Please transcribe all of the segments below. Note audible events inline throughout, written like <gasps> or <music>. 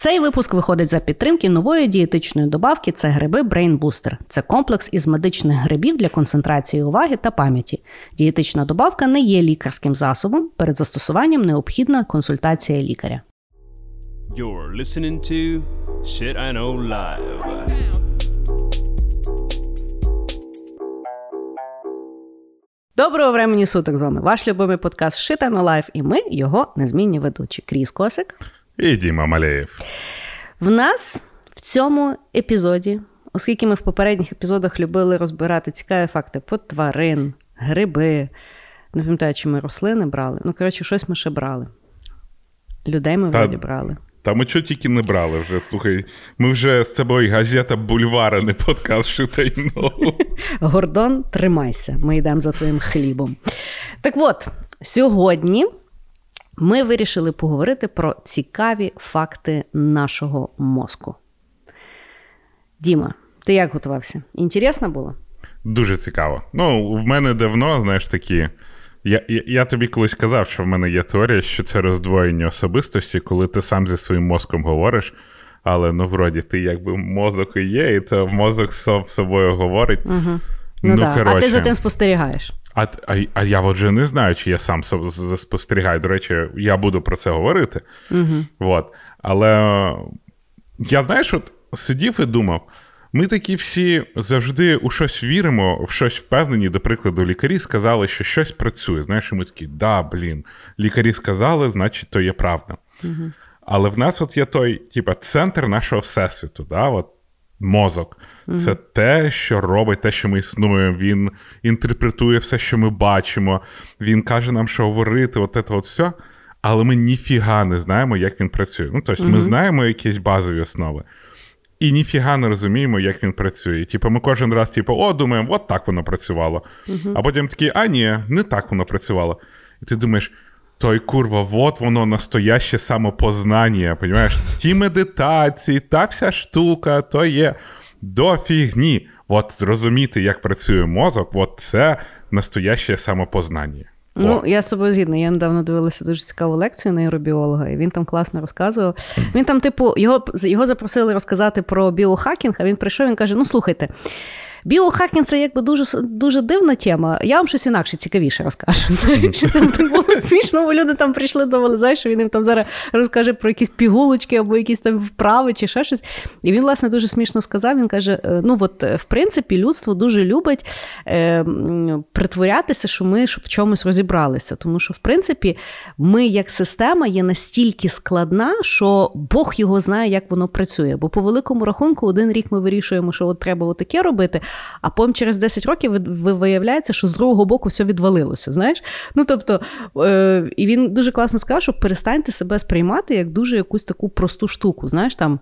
Цей випуск виходить за підтримки нової дієтичної добавки це гриби Brain Booster. Це комплекс із медичних грибів для концентрації уваги та пам'яті. Дієтична добавка не є лікарським засобом. Перед застосуванням необхідна консультація лікаря. You're listening to Shit I Know Live. Доброго времени суток з вами. Ваш любимий подкаст Shit I Know Live, і ми його незмінні ведучі. Кріс Косик. І Діма Малеєв. В нас в цьому епізоді, оскільки ми в попередніх епізодах любили розбирати цікаві факти про тварин, гриби, не пам'ятаю, чи ми рослини брали. Ну, коротше, щось ми ще брали. Людей ми Та- вроді брали. Та ми чого тільки не брали вже. Слухай, ми вже з тобою газета Бульвар, а не подкаст Шитайно. Гордон, тримайся, ми йдемо за твоїм хлібом. Так от, сьогодні ми вирішили поговорити про цікаві факти нашого мозку. Діма, ти як готувався? Інтересно було? Дуже цікаво. Ну, в мене давно, знаєш, такі. Я, я, я тобі колись казав, що в мене є теорія, що це роздвоєння особистості, коли ти сам зі своїм мозком говориш. Але ну, вроді, ти якби мозок і є, і то мозок сам з собою говорить. Угу. Ну, да. А ти за тим спостерігаєш. А, а, а я от вже не знаю, чи я сам спостерігаю. До речі, я буду про це говорити. Угу. От. Але я, знаєш, от сидів і думав: ми такі всі завжди у щось віримо, в щось впевнені. До прикладу, лікарі сказали, що щось працює. Знаєш, і ми такі, да, блін, лікарі сказали, значить, то є правда. Угу. Але в нас от є той, типа, центр нашого всесвіту, да, от мозок. Це те, що робить, те, що ми існуємо. Він інтерпретує все, що ми бачимо. Він каже нам, що говорити, от це от все. Але ми ніфіга не знаємо, як він працює. Ну, тобто, ми знаємо якісь базові основи. І ніфіга не розуміємо, як він працює. Типу, ми кожен раз, типу, о, думаємо, от так воно працювало. А потім такі, а ні, не так воно працювало. І ти думаєш, той курва, от воно настояще самопознання. Понімаєш? Ті медитації, та вся штука, то є до фігні. От зрозуміти, як працює мозок, от це настоящее самопознание. Ну, я з тобою згідна. Я недавно дивилася дуже цікаву лекцію нейробіолога, і він там класно розказував. Він там, типу, його, його запросили розказати про біохакінг, а він прийшов він каже: Ну, слухайте. Біохакінг це якби дуже дуже дивна тема. Я вам щось інакше цікавіше розкажу. Знаєш, там так було смішно, бо люди там прийшли думали, знаєш, що він їм там зараз розкаже про якісь пігулочки або якісь там вправи чи ще щось. І він, власне, дуже смішно сказав. Він каже: ну от в принципі, людство дуже любить е, притворятися, що ми в чомусь розібралися. Тому що, в принципі, ми як система є настільки складна, що Бог його знає, як воно працює. Бо по великому рахунку, один рік ми вирішуємо, що от треба отаке робити. А потім через 10 років виявляється, що з другого боку все відвалилося. Знаєш? Ну тобто, е, і він дуже класно сказав, що перестаньте себе сприймати як дуже якусь таку просту штуку. Знаєш там.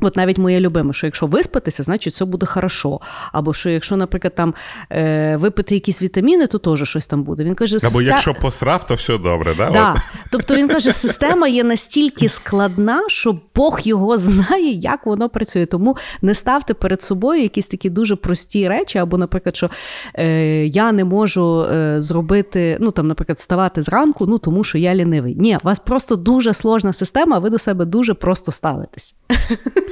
От навіть моє любиме, що якщо виспатися, значить все буде хорошо. Або що якщо, наприклад, там е, випити якісь вітаміни, то теж щось там буде. Він каже, Або «Ста- якщо посрав, то все добре, да? Да. От. Тобто він каже, система є настільки складна, що Бог його знає, як воно працює. Тому не ставте перед собою якісь такі дуже прості речі, або, наприклад, що е, я не можу е, зробити, ну там, наприклад, вставати зранку, ну тому що я лінивий. Ні, у вас просто дуже сложна система, а ви до себе дуже просто ставитесь.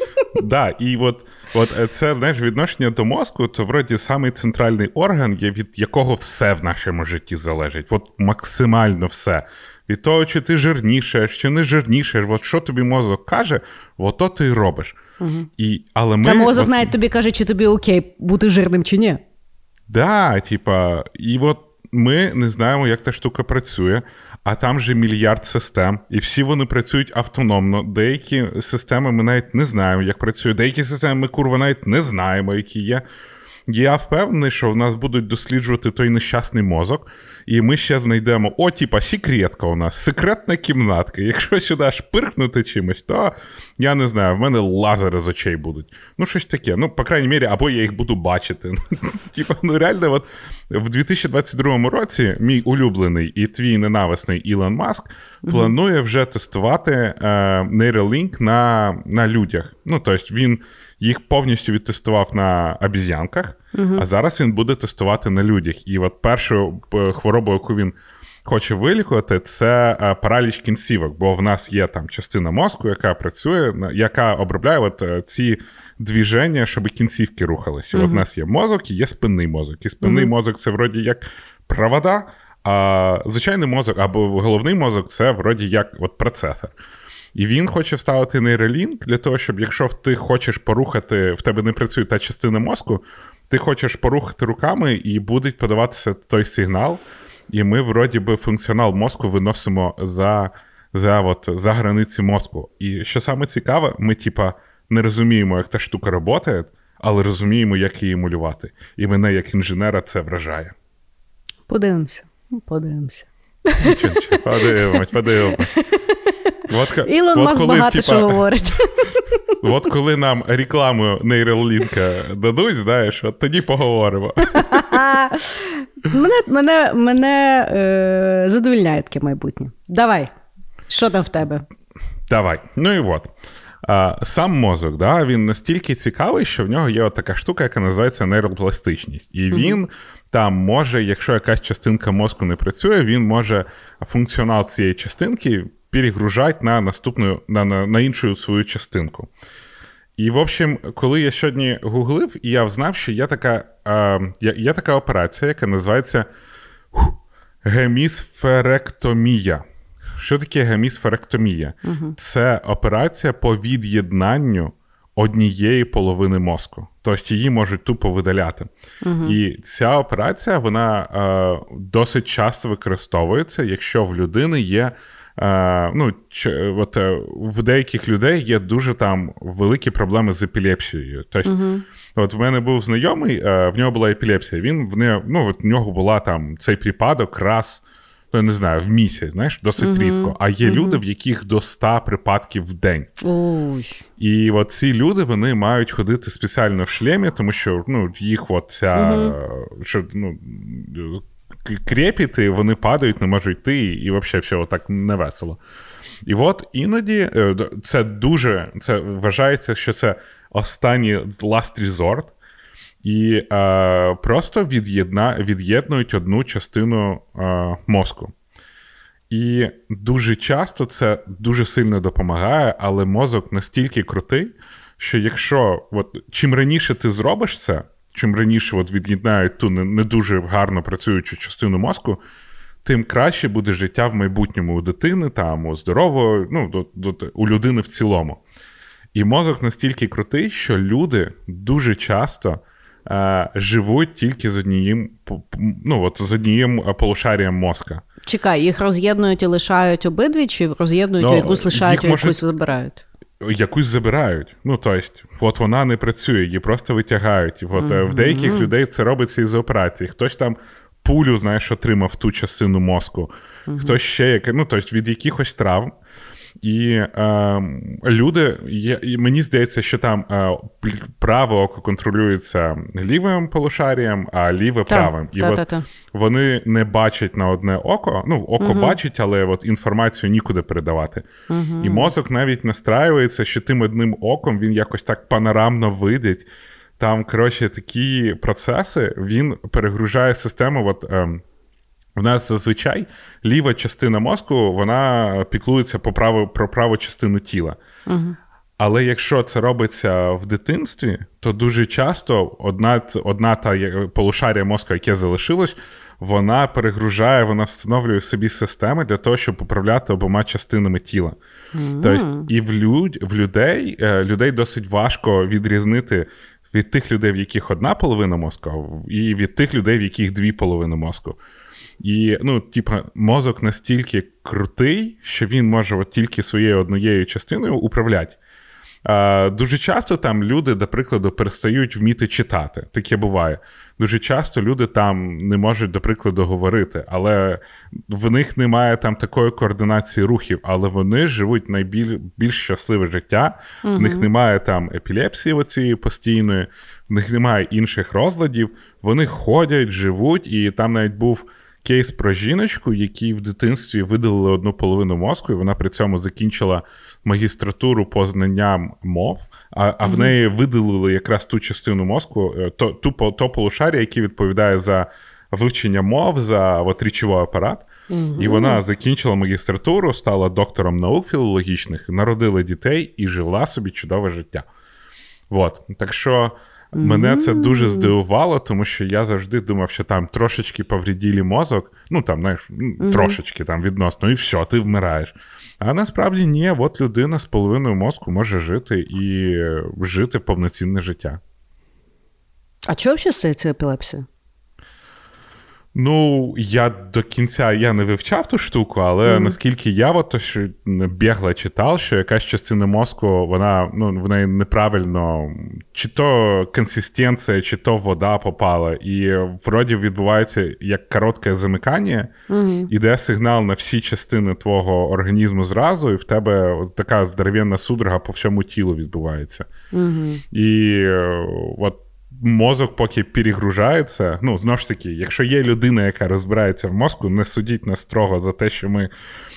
<laughs> Да, і от, от е, це знаєш, відношення до мозку, це вроді самий центральний орган, від якого все в нашому житті залежить. От максимально все. Від того, чи ти жирнішаєш, чи не жирнішаєш, от що тобі мозок каже, от то ти й робиш. Угу. І, але ми, Та мозок от, навіть тобі каже, чи тобі окей бути жирним чи ні. Да, типа, і от ми не знаємо, як та штука працює, а там же мільярд систем, і всі вони працюють автономно. Деякі системи ми навіть не знаємо, як працюють. Деякі системи ми курва навіть не знаємо, які є. Я впевнений, що в нас будуть досліджувати той нещасний мозок, і ми ще знайдемо: о, типа, секретка у нас, секретна кімнатка. Якщо сюди аж пиркнути чимось, то я не знаю, в мене лазери з очей будуть. Ну, щось таке. Ну, по крайній мірі, або я їх буду бачити. <laughs> Типа, ну реально, от в 2022 році мій улюблений і твій ненависний Ілон Маск планує вже тестувати е, Neuralink на, на людях. Ну, тобто він їх повністю відтестував на обіз'янках, а зараз він буде тестувати на людях. І от першу е, хворобу, яку він хоче вилікувати, це е, параліч кінцівок, бо в нас є там частина мозку, яка працює, яка обробляє от е, ці двіження, щоб кінцівки рухалися. Uh-huh. От у нас є мозок і є спинний мозок. І спинний uh-huh. мозок це вроді як провода, а звичайний мозок або головний мозок це вроді як от процесор. І він хоче вставити нейролінк для того, щоб якщо ти хочеш порухати, в тебе не працює та частина мозку, ти хочеш порухати руками і буде подаватися той сигнал. І ми, вроді би, функціонал мозку виносимо за за, от, за границі мозку. І що саме цікаве, ми, типа, не розуміємо, як та штука працює, але розуміємо, як її малювати. І мене, як інженера, це вражає. Подивимося. Подивимося. Подивимось, подивимось. От, Ілон Маск багато типа, що говорить. <laughs> От коли нам рекламу нейролінка дадуть, знаєш, от тоді поговоримо. <laughs> Мене мене, мене е, задовільняє таке майбутнє. Давай, що там в тебе? Давай. Ну і от. Сам мозок, да, він настільки цікавий, що в нього є от така штука, яка називається нейропластичність. І він mm-hmm. там може, якщо якась частинка мозку не працює, він може функціонал цієї частинки перегружати на наступну, на, на, на іншу свою частинку. І, в общем, коли я сьогодні гуглив, і я взнав, що є така е, є, є така операція, яка називається гемісферектомія. Що таке гемісферектомія? uh Це операція по від'єднанню однієї половини мозку. Тобто її можуть тупо видаляти. uh І ця операція вона е, досить часто використовується, якщо в людини є ну, ч, от, е, В деяких людей є дуже там великі проблеми з епілепсією. Тобто, uh-huh. от в мене був знайомий, е, в нього була епілепсія. Він в не, ну, от в нього була там цей припадок раз. Ну, я не знаю, в місяць, знаєш, досить uh-huh. рідко. А є uh-huh. люди, в яких до 100 припадків в день. І от ці люди вони мають ходити спеціально в шлемі, тому що ну, їх от ця що, ну, крепіти, вони падають, не можуть йти, і взагалі все так невесело. І от іноді е, це дуже це вважається, що це останній last resort, і е, просто від'єдна, від'єднують одну частину е, мозку. І дуже часто це дуже сильно допомагає, але мозок настільки крутий, що якщо от, чим раніше ти зробиш це, чим раніше от від'єднають ту не, не дуже гарно працюючу частину мозку, тим краще буде життя в майбутньому у дитини, там, у здорової, ну, до, до, у людини в цілому. І мозок настільки крутий, що люди дуже часто е, живуть тільки з однією ну, от, з однією полушарієм мозка. Чекай, їх роз'єднують і лишають обидві, чи роз'єднують ну, якусь лишають, а якусь забирають? Якусь забирають. Ну, тобто, от вона не працює, її просто витягають. От mm-hmm. в деяких людей це робиться із операції. Хтось там пулю, знаєш, отримав ту частину мозку, mm-hmm. хтось ще яке, ну, тобто від якихось травм. І е, люди, є, і мені здається, що там е, праве око контролюється лівим полушарієм, а ліве та, правим. І та, от та, вони не бачать на одне око. Ну, око угу. бачить, але от інформацію нікуди передавати. Угу. І мозок навіть настраюється, що тим одним оком він якось так панорамно видить. Там, коротше, такі процеси він перегружає систему. От, е, в нас зазвичай ліва частина мозку вона піклується по праву, про праву частину тіла. Угу. Але якщо це робиться в дитинстві, то дуже часто одна одна та полушарія мозку, яке залишилось, вона перегружає, вона встановлює собі системи для того, щоб управляти обома частинами тіла. Mm-hmm. Тобто, і в люд, в людей е, людей досить важко відрізнити від тих людей, в яких одна половина мозку, і від тих людей, в яких дві половини мозку. І, ну, типа, мозок настільки крутий, що він може от тільки своєю однією частиною управляти. А, Дуже часто там люди, до прикладу, перестають вміти читати. Таке буває. Дуже часто люди там не можуть, до прикладу, говорити, але в них немає там такої координації рухів, але вони живуть найбільш більш щасливе життя. Угу. В них немає там епілепсії оцієї постійної, в них немає інших розладів. Вони ходять, живуть, і там навіть був кейс про жіночку, якій в дитинстві видалили одну половину мозку, і вона при цьому закінчила магістратуру по знанням мов, а а mm-hmm. в неї видалили якраз ту частину мозку, е, то ту то полушарія, яке відповідає за вивчення мов, за от, річовий апарат. І вона закінчила магістратуру, стала доктором наук філологічних, народила дітей і жила собі чудове життя. От. Так що мене це дуже здивувало, тому що я завжди думав, що там трошечки повреділі мозок, ну там, знаєш, трошечки там відносно, і все, ти вмираєш. А насправді ні, от людина з половиною мозку може жити і жити повноцінне життя. А чого взагалі стається епілепсія? Ну, я до кінця я не вивчав ту штуку, але mm. наскільки я от, то, що бігла читав, що якась частина мозку, вона ну, в неї неправильно, чи то консистенція, чи то вода попала. І вроді відбувається як коротке замикання, mm. іде сигнал на всі частини твого організму зразу, і в тебе така здоровенна судорога по всьому тілу відбувається. Mm-hmm. І е, от мозок поки перегружається. Ну, знову ж таки, якщо є людина, яка розбирається в мозку, не судіть нас строго за те, що ми.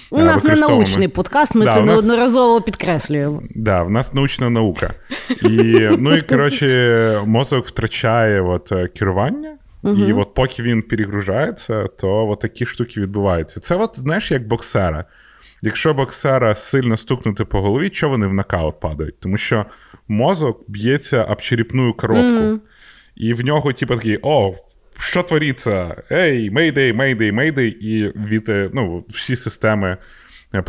У нас не научний подкаст, ми да, це нас... неодноразово підкреслюємо. Да, в нас научна наука. І, Ну і коротше, мозок втрачає от, е, керування. Угу. І от поки він перегружається, то от такі штуки відбуваються. Це, от, знаєш, як боксера. Якщо боксера сильно стукнути по голові, що вони в нокаут падають? Тому що мозок б'ється об черепну коробку. Mm. І в нього, типу, такий: о, що твориться? Ей, мейдей, мейдей, мейдей, і від, е, ну, всі системи е,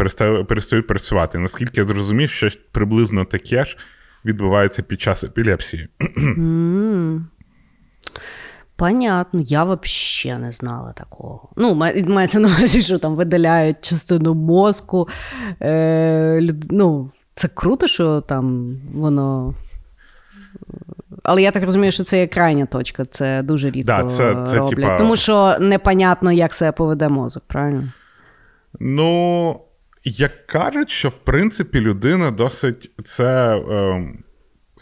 перестають працювати. Наскільки я зрозумів, що приблизно таке ж відбувається під час епілепсії. Понятно, я взагалі не знала такого. Ну, мається на увазі, що там видаляють частину мозку. Е, ну, Це круто, що там воно але я так розумію, що це є крайня точка, це дуже рідко да, це, це, роблять. Типа... Тому що непонятно, як себе поведе мозок, правильно? Ну, як кажуть, що в принципі людина досить це е,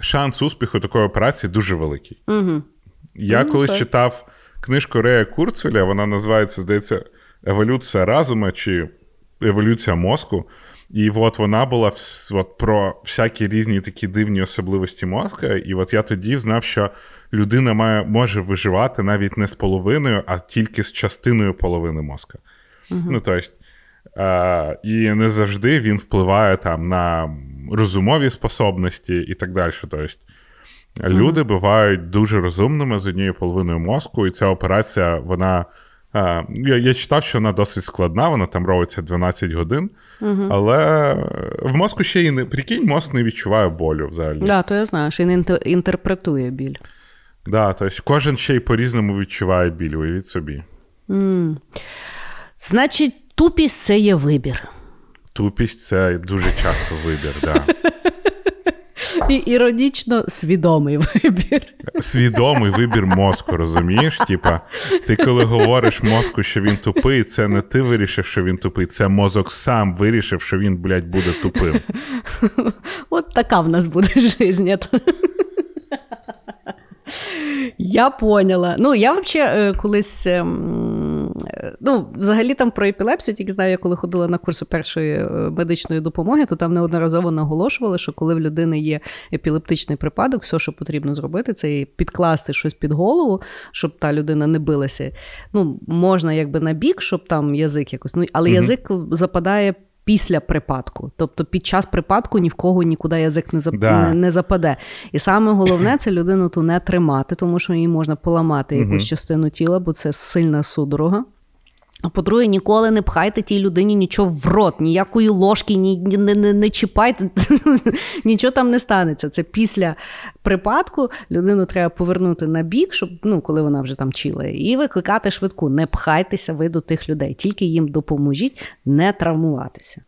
шанс успіху такої операції дуже великий. Угу. Я ну, колись так. читав книжку Рея Курцеля, вона називається, здається, Еволюція разума чи еволюція мозку. І от вона була от про всякі різні такі дивні особливості мозка. І от я тоді знав, що людина має, може виживати навіть не з половиною, а тільки з частиною половини мозка. uh Ну, тобто, а, І не завжди він впливає там на розумові способності і так далі. Тобто, Люди бувають дуже розумними з однією половиною мозку, і ця операція, вона. А, я я читав, що вона досить складна, вона там робиться 12 годин. Угу. Але в мозку ще й не прикинь, мозк не відчуває болю взагалі. Так, да, то я знаю, що він інтерпретує біль. Да, тобто кожен ще й по-різному відчуває біль, уявіть собі. Mm. Значить, тупість це є вибір. Тупість це дуже часто вибір, так. Да. <laughs> І іронічно свідомий вибір. Свідомий вибір мозку, розумієш? Типа, ти коли говориш мозку, що він тупий, це не ти вирішив, що він тупий, це мозок сам вирішив, що він, блядь, буде тупим. От така в нас буде життя. Я поняла. Ну, я взагалі колись. Ну, взагалі там про епілепсію, тільки знаю, я коли ходила на курси першої е, медичної допомоги, то там неодноразово наголошували, що коли в людини є епілептичний припадок, все, що потрібно зробити, це підкласти щось під голову, щоб та людина не билася. Ну, можна якби на бік, щоб там язик якось. Ну, але угу. язик западає після припадку. Тобто під час припадку ні в кого нікуди язик не зап... да. не, не западе. І саме головне це людину ту не тримати, тому що її можна поламати якусь частину тіла, бо це сильна судорога. А по-друге, ніколи не пхайте тій людині нічого в рот, ніякої ложки, ні, не, не, не чіпайте, <laughs> нічого там не станеться. Це після припадку людину треба повернути на бік, щоб ну, коли вона вже там чіла, і викликати швидку. Не пхайтеся ви до тих людей, тільки їм допоможіть не травмуватися.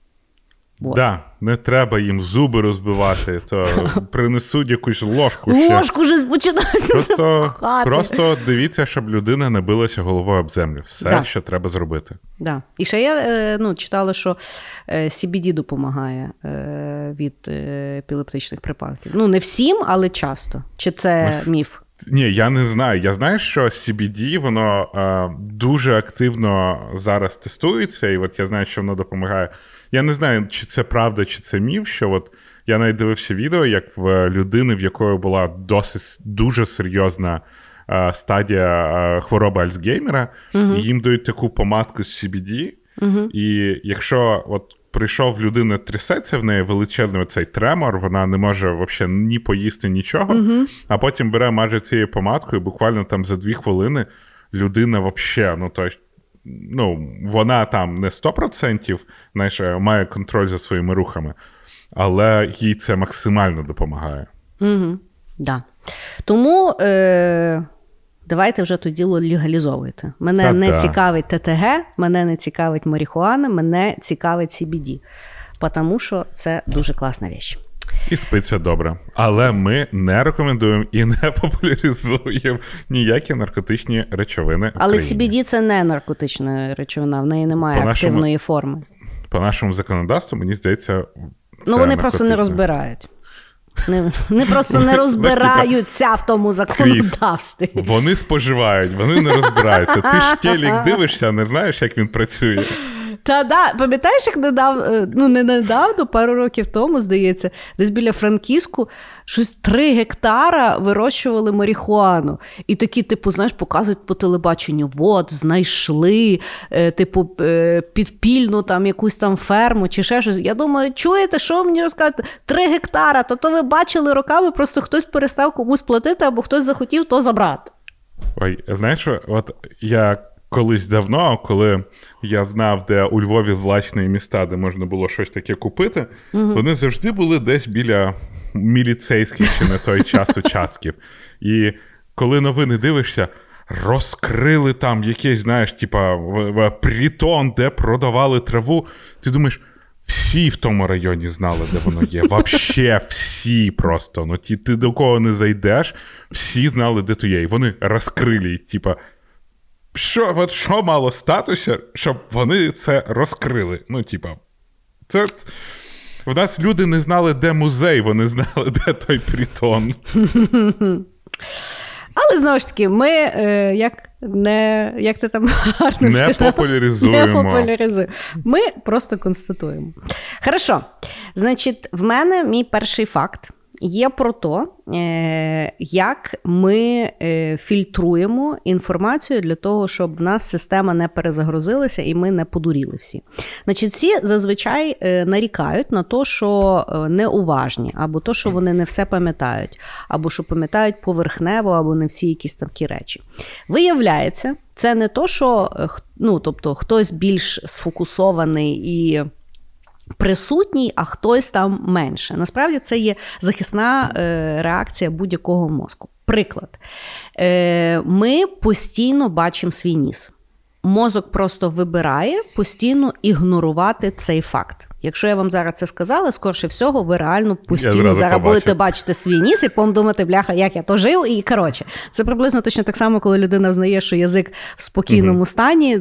Вот. Да, не треба їм зуби розбивати, то <laughs> принесуть якусь ложку. ще. Ложку вже починають Просто просто дивіться, щоб людина не билася головою об землю. Все, да. що треба зробити. Да. І ще я е, ну, читала, що е, CBD допомагає е, від епілептичних припадків. Ну, не всім, але часто. Чи це міф? Ні, я не знаю. Я знаю, що CBD, воно е, дуже активно зараз тестується, і от я знаю, що воно допомагає. Я не знаю, чи це правда, чи це міф, що от я навіть дивився відео, як в людини, в якої була досить дуже серйозна е, стадія е, хвороби Альцгеймера, угу. їм дають таку помадку з CBD, Угу. І якщо от прийшов людина, трясеться в неї величезний цей тремор, вона не може взагалі ні поїсти нічого, угу. а потім бере майже цією помадкою, буквально там за дві хвилини людина взагалі, ну то ну, вона там не 100% знаєш, має контроль за своїми рухами, але їй це максимально допомагає. Угу. Да. Тому е, давайте вже то діло легалізовуйте. Мене Та-та. не цікавить ТТГ, мене не цікавить марихуана, мене цікавить CBD. Тому що це дуже класна річ. І спиться добре. Але ми не рекомендуємо і не <laughs> популяризуємо ніякі наркотичні речовини. в Але CBD – це не наркотична речовина, в неї немає по активної нашому, форми. По нашому законодавству, мені здається, це ну вони просто не розбирають. Не, Вони просто не розбираються в тому законодавстві. Вони споживають, вони не розбираються. Ти ж телек дивишся, не знаєш, як він працює. Та да, пам'ятаєш, як недав, е, ну не недавно, пару років тому, здається, десь біля Франківську щось три гектара вирощували марихуану. І такі, типу, знаєш, показують по телебаченню: от, знайшли, е, типу, е, підпільну там якусь там ферму чи ще щось. Я думаю, чуєте, що мені розказати? Три гектара, то то ви бачили роками, просто хтось перестав комусь платити, або хтось захотів то забрати. Ой, знаєш, от я колись давно, коли я знав, де у Львові злачні міста, де можна було щось таке купити, угу. вони завжди були десь біля міліцейських чи на той час <laughs> участків. І коли новини дивишся, розкрили там якийсь, знаєш, типа притон, де продавали траву, ти думаєш. Всі в тому районі знали, де воно є. Вообще всі просто. Ну, ті, Ти до кого не зайдеш, всі знали, де то є. І вони розкрили, типа, що от що мало статися, щоб вони це розкрили? Ну, типа, це. В нас люди не знали, де музей, вони знали, де той притон. Але знову ж таки, ми е, як не як ти там гарно не сказав, популяризуємо. Не популяризуємо. Ми просто констатуємо. Хорошо. Значить, в мене мій перший факт є про те, як ми е, фільтруємо інформацію для того, щоб в нас система не перезагрузилася і ми не подуріли всі. Значить, всі зазвичай е, нарікають на те, що е, неуважні, або то, що вони не все пам'ятають, або що пам'ятають поверхнево, або не всі якісь такі речі. Виявляється, це не то, що ну, тобто, хтось більш сфокусований і присутній, а хтось там менше. Насправді це є захисна е, реакція будь-якого мозку. Приклад, е, ми постійно бачимо свій ніс. Мозок просто вибирає постійно ігнорувати цей факт. Якщо я вам зараз це сказала, скорше всього, ви реально постійно зараз будете бачити свій ніс і думати, бляха, як я то жив. І коротше, це приблизно точно так само, коли людина знає, що язик в спокійному угу. стані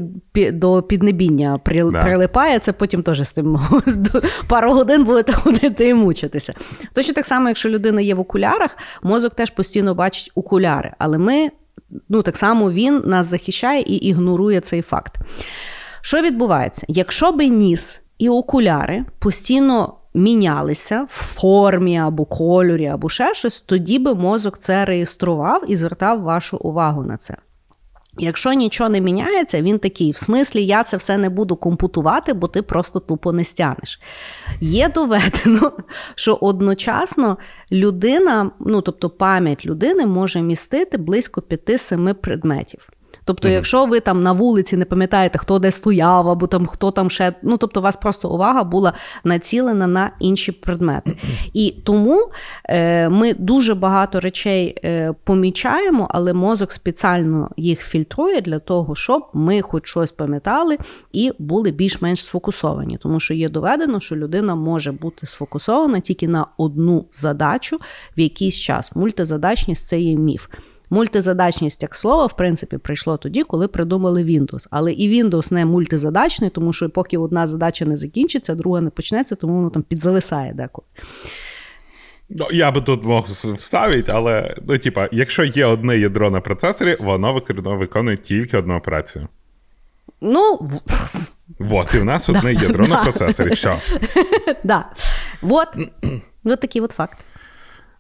до піднебіння при, да. прилипає, це потім теж з тим <laughs> пару годин будете ходити і мучитися. Точно так само, якщо людина є в окулярах, мозок теж постійно бачить окуляри, але ми. Ну, так само він нас захищає і ігнорує цей факт. Що відбувається? Якщо би ніс і окуляри постійно мінялися в формі або кольорі, або ще щось, тоді би мозок це реєстрував і звертав вашу увагу на це. Якщо нічого не міняється, він такий, в смислі, я це все не буду компутувати, бо ти просто тупо не стянеш. Є доведено, що одночасно людина, ну тобто пам'ять людини може містити близько 5-7 предметів. Тобто, mm якщо ви там на вулиці не пам'ятаєте, хто де стояв, або там хто там ще, ну тобто, у вас просто увага була націлена на інші предмети. І тому е, ми дуже багато речей е, помічаємо, але мозок спеціально їх фільтрує для того, щоб ми хоч щось пам'ятали і були більш-менш сфокусовані. Тому що є доведено, що людина може бути сфокусована тільки на одну задачу в якийсь час. Мультизадачність це є міф. Мультизадачність як слово, в принципі, прийшло тоді, коли придумали Windows. Але і Windows не мультизадачний, тому що поки одна задача не закінчиться, друга не почнеться, тому воно там підзависає деколи. Ну, Я би тут мог вставити, але ну, типа, якщо є одне ядро на процесорі, воно виконує тільки одну операцію. Ну, Вот, і в нас <laughs> одне ядро на процесорі. Все. <laughs> Да. Вот. Вот такий от факт.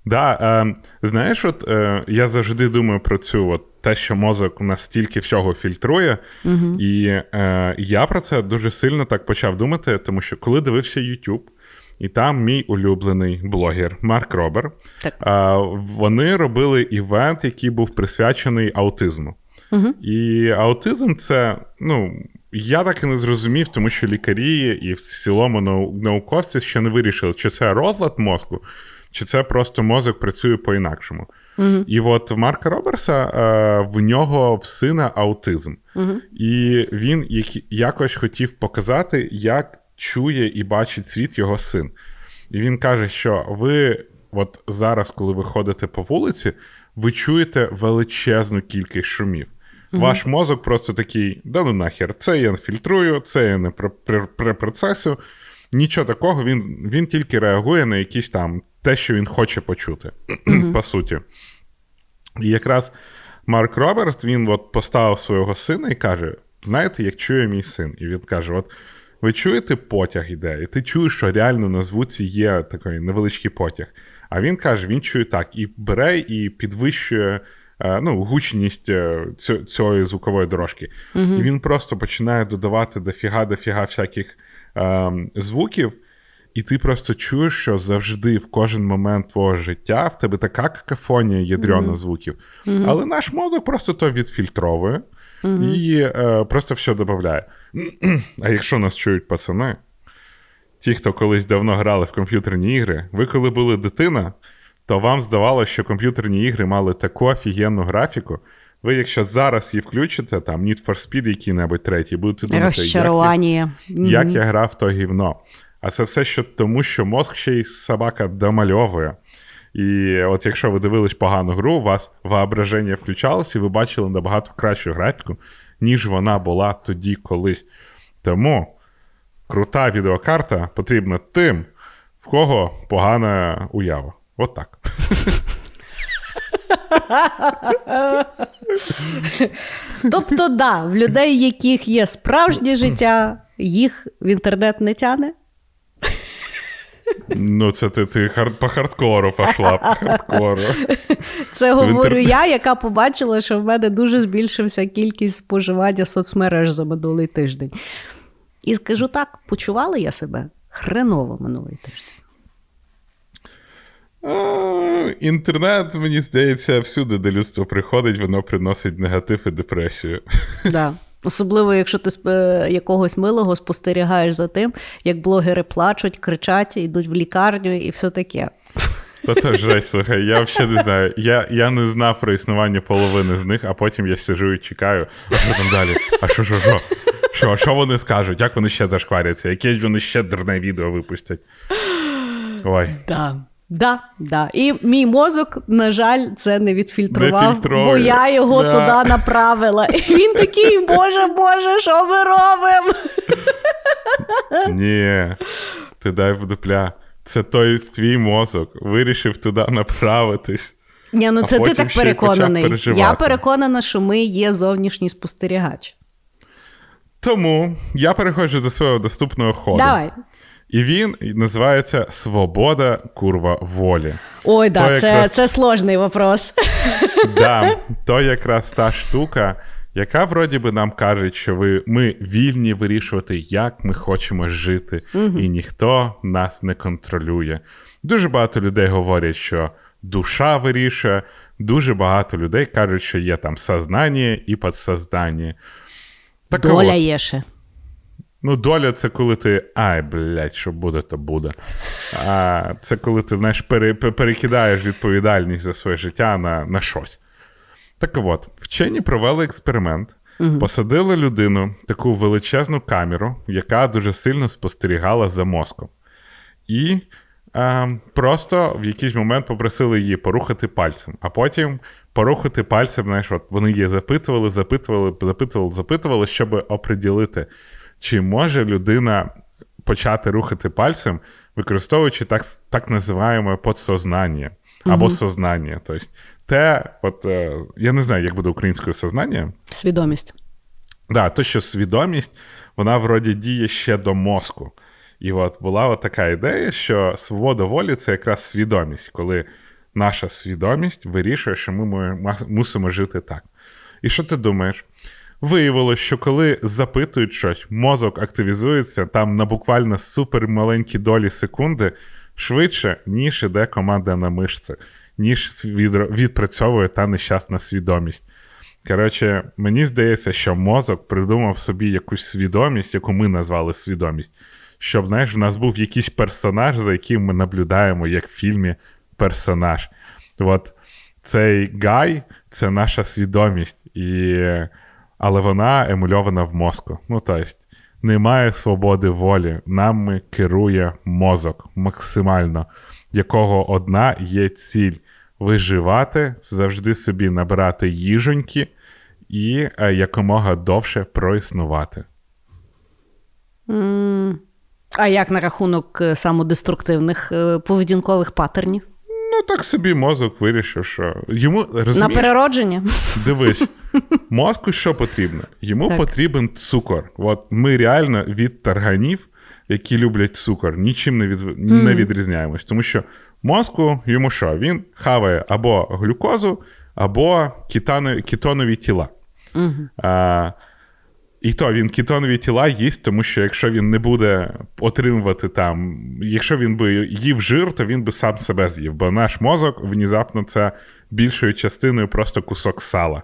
Да, е, Знаєш, от е, я завжди думаю про цю от те, що мозок настільки всього фільтрує. uh І е, я про це дуже сильно так почав думати, тому що коли дивився YouTube, і там мій улюблений блогер Марк Робер, так. Е, вони робили івент, який був присвячений аутизму. uh І аутизм це, ну. Я так і не зрозумів, тому що лікарі і в цілому науковці ще не вирішили, чи це розлад мозку, чи це просто мозок працює по-інакшому. Uh-huh. І от в Марка Робера е, в нього в сина аутизм. Uh-huh. І він якось хотів показати, як чує і бачить світ його син. І він каже, що ви, от зараз, коли ви ходите по вулиці, ви чуєте величезну кількість шумів. Uh-huh. Ваш мозок просто такий: да ну нахер, це я не фільтрую, це я не препроцесю. Нічого такого, він він тільки реагує на якісь там те, що він хоче почути, mm-hmm. <clears throat> по суті. І якраз Марк Роберт він от поставив свого сина і каже: знаєте, як чує мій син? І він каже: От ви чуєте потяг іде, і ти чуєш, що реально на звуці є такий невеличкий потяг. А він каже: він чує так, і бере, і підвищує. Е, ну, гучність е, цієї звукової дорожки. uh І він просто починає додавати дофіга-дофіга всяких звуків, і ти просто чуєш, що завжди в кожен момент твого життя в тебе така какафонія ядрена mm-hmm. звуків. Mm-hmm. Але наш мозок просто то відфільтровує mm-hmm. і е, просто все додає. А якщо нас чують пацани, ті, хто колись давно грали в комп'ютерні ігри, ви коли були дитина, то вам здавалося, що комп'ютерні ігри мали таку офігенну графіку. Ви, якщо зараз її включите, там Need for Speed який-небудь третій, будете думати, як я, як я грав в то гівно. А це все що тому, що мозк ще й собака домальовує. І от якщо ви дивились погану гру, у вас воображення включалося, і ви бачили набагато кращу графіку, ніж вона була тоді колись. Тому крута відеокарта потрібна тим, в кого погана уява. От так. <laughs> Тобто, да, в людей, яких є справжнє життя, їх в інтернет не тяне. Ну, це ти ти хар... по хардкору пішла, по хардкору. Це говорю я, яка побачила, що в мене дуже збільшився кількість споживання соцмереж за минулий тиждень. І скажу так, почувала я себе хреново минулий тиждень. Інтернет, мені здається, всюди, де людство приходить, воно приносить негатив і депресію. <laughs> Да. Особливо, якщо ти е, якогось милого спостерігаєш за тим, як блогери плачуть, кричать, йдуть в лікарню і все таке. То теж жесть, слухай, я взагалі не знаю. Я я не знав про існування половини з них, а потім я сижу і чекаю, а що там далі? А що, що, що? Що, що вони скажуть? Як вони ще зашкваряться? Яке ж вони ще дурне відео випустять? Ой. Да. Да, да. І мій мозок, на жаль, це не відфільтрував, не бо я його да. туди направила. І він такий, Боже, Боже, що ми робимо? Ні, ти дай дупля. Це той твій мозок вирішив туди направитись. Ні, ну це ти так переконаний. Я переконана, що ми є зовнішній спостерігач. Тому я переходжу до свого доступного ходу. Давай. І він називається Свобода курва волі. Ой, да, то це якраз... це сложний вопрос. <laughs> Да, То якраз та штука, яка вроді би нам каже, що ви, ми вільні вирішувати, як ми хочемо жити, угу. і ніхто нас не контролює. Дуже багато людей говорять, що душа вирішує, дуже багато людей кажуть, що є там сознання і підсознання. Так Доля от, є ще. Ну, доля це коли ти. Ай, блядь, що буде, то буде. А це коли ти знаєш, пере, перекидаєш відповідальність за своє життя на на щось. Так от, вчені провели експеримент, угу. посадили людину таку величезну камеру, яка дуже сильно спостерігала за мозком. І а, просто в якийсь момент попросили її порухати пальцем, а потім порухати пальцем, знаєш, от вони її запитували, запитували, запитували, запитували, щоб оприділити. Чи може людина почати рухати пальцем, використовуючи так так називаємо подсознання або угу. сознання? Тобто, те, от, е, я не знаю, як буде українською сознання. Свідомість. Да, то, що свідомість, вона вроді діє ще до мозку. І от була от така ідея, що свобода волі це якраз свідомість, коли наша свідомість вирішує, що ми мусимо жити так. І що ти думаєш? Виявилося, що коли запитують щось, мозок активізується там на буквально супермаленькі долі секунди швидше, ніж іде команда на мишці, ніж відпрацьовує та нещасна свідомість. Коротше, мені здається, що мозок придумав собі якусь свідомість, яку ми назвали свідомість, щоб знаєш, в нас був якийсь персонаж, за яким ми наблюдаємо, як в фільмі персонаж. От цей гай це наша свідомість, і... але вона емульована в мозку. Ну, тобто, немає свободи волі. Нами керує мозок максимально, якого одна є ціль виживати, завжди собі набирати їжоньки і е, якомога довше проіснувати. Mm. А як на рахунок е, самодеструктивних е, поведінкових паттернів? Ну, так собі мозок вирішив, що йому розумієш, на переродження. Дивись, мозку що потрібно? Йому так. потрібен цукор. От ми реально від тарганів, які люблять цукор, нічим не від... mm. не відрізняємось. Тому що мозку йому що? Він хаває або глюкозу, або кітанові, кітонові тіла. Mm-hmm. А, і то він кетонові тіла їсть, тому що якщо він не буде отримувати там, якщо він би їв жир, то він би сам себе з'їв, бо наш мозок внезапно це більшою частиною просто кусок сала.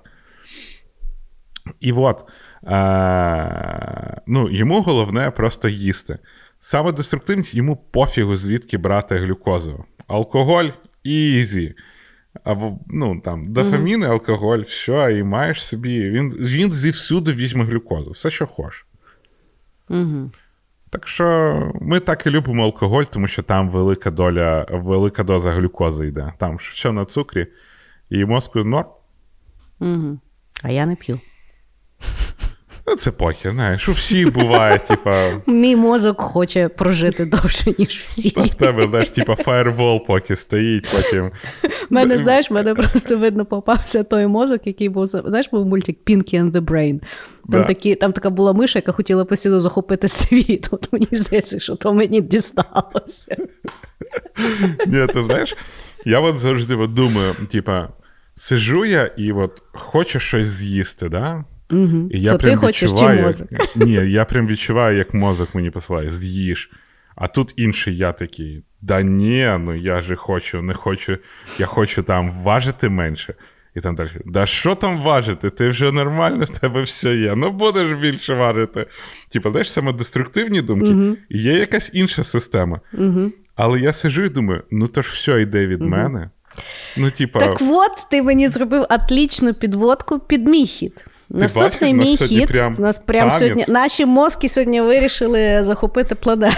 І от е, ну, йому головне просто їсти. Саме деструктивність йому пофігу, звідки брати глюкозу. Алкоголь easy або ну, там, дофамін, mm-hmm. алкоголь, все, і маєш собі. Він він зівсюди візьме глюкозу, все, що хочеш. Mm-hmm. Так що ми так і любимо алкоголь, тому що там велика доля, велика доза глюкози йде. Там все на цукрі, і мозку норм. Угу. А я не п'ю. Ну, це похер, знаєш, у всіх буває, <laughs> типа. Мій мозок хоче прожити довше, ніж всі. Та в тебе, знаєш, типа фаєрвол поки стоїть, потім. Мене, знаєш, мене просто видно попався той мозок, який був, знаєш, був мультик Pinky and the Brain. Там, да. такі, там така була миша, яка хотіла постійно захопити світ. От мені здається, що то мені дісталося. Ні, ти знаєш, я от завжди думаю, типа, сижу я і от хочу щось з'їсти, да? Угу. І я То прям ти хочеш відчуваю, чи мозок? <laughs> Ні, я прям відчуваю, як мозок мені посилає, з'їж. А тут інший я такий: да ні, ну я же хочу, не хочу, я хочу там важити менше. І там далі, да що там важити? Ти вже нормально, з тебе все є. Ну будеш більше важити. Типу, знаєш, саме деструктивні думки, і є якась інша система. uh Але я сижу і думаю, ну то ж все йде від uh мене. Ну, типа... Так от ти мені зробив атлічну підводку під мій хід. Ти Наступний бачиш, мій хід. Прям нас прям сьогодні наші мозки сьогодні вирішили захопити планету.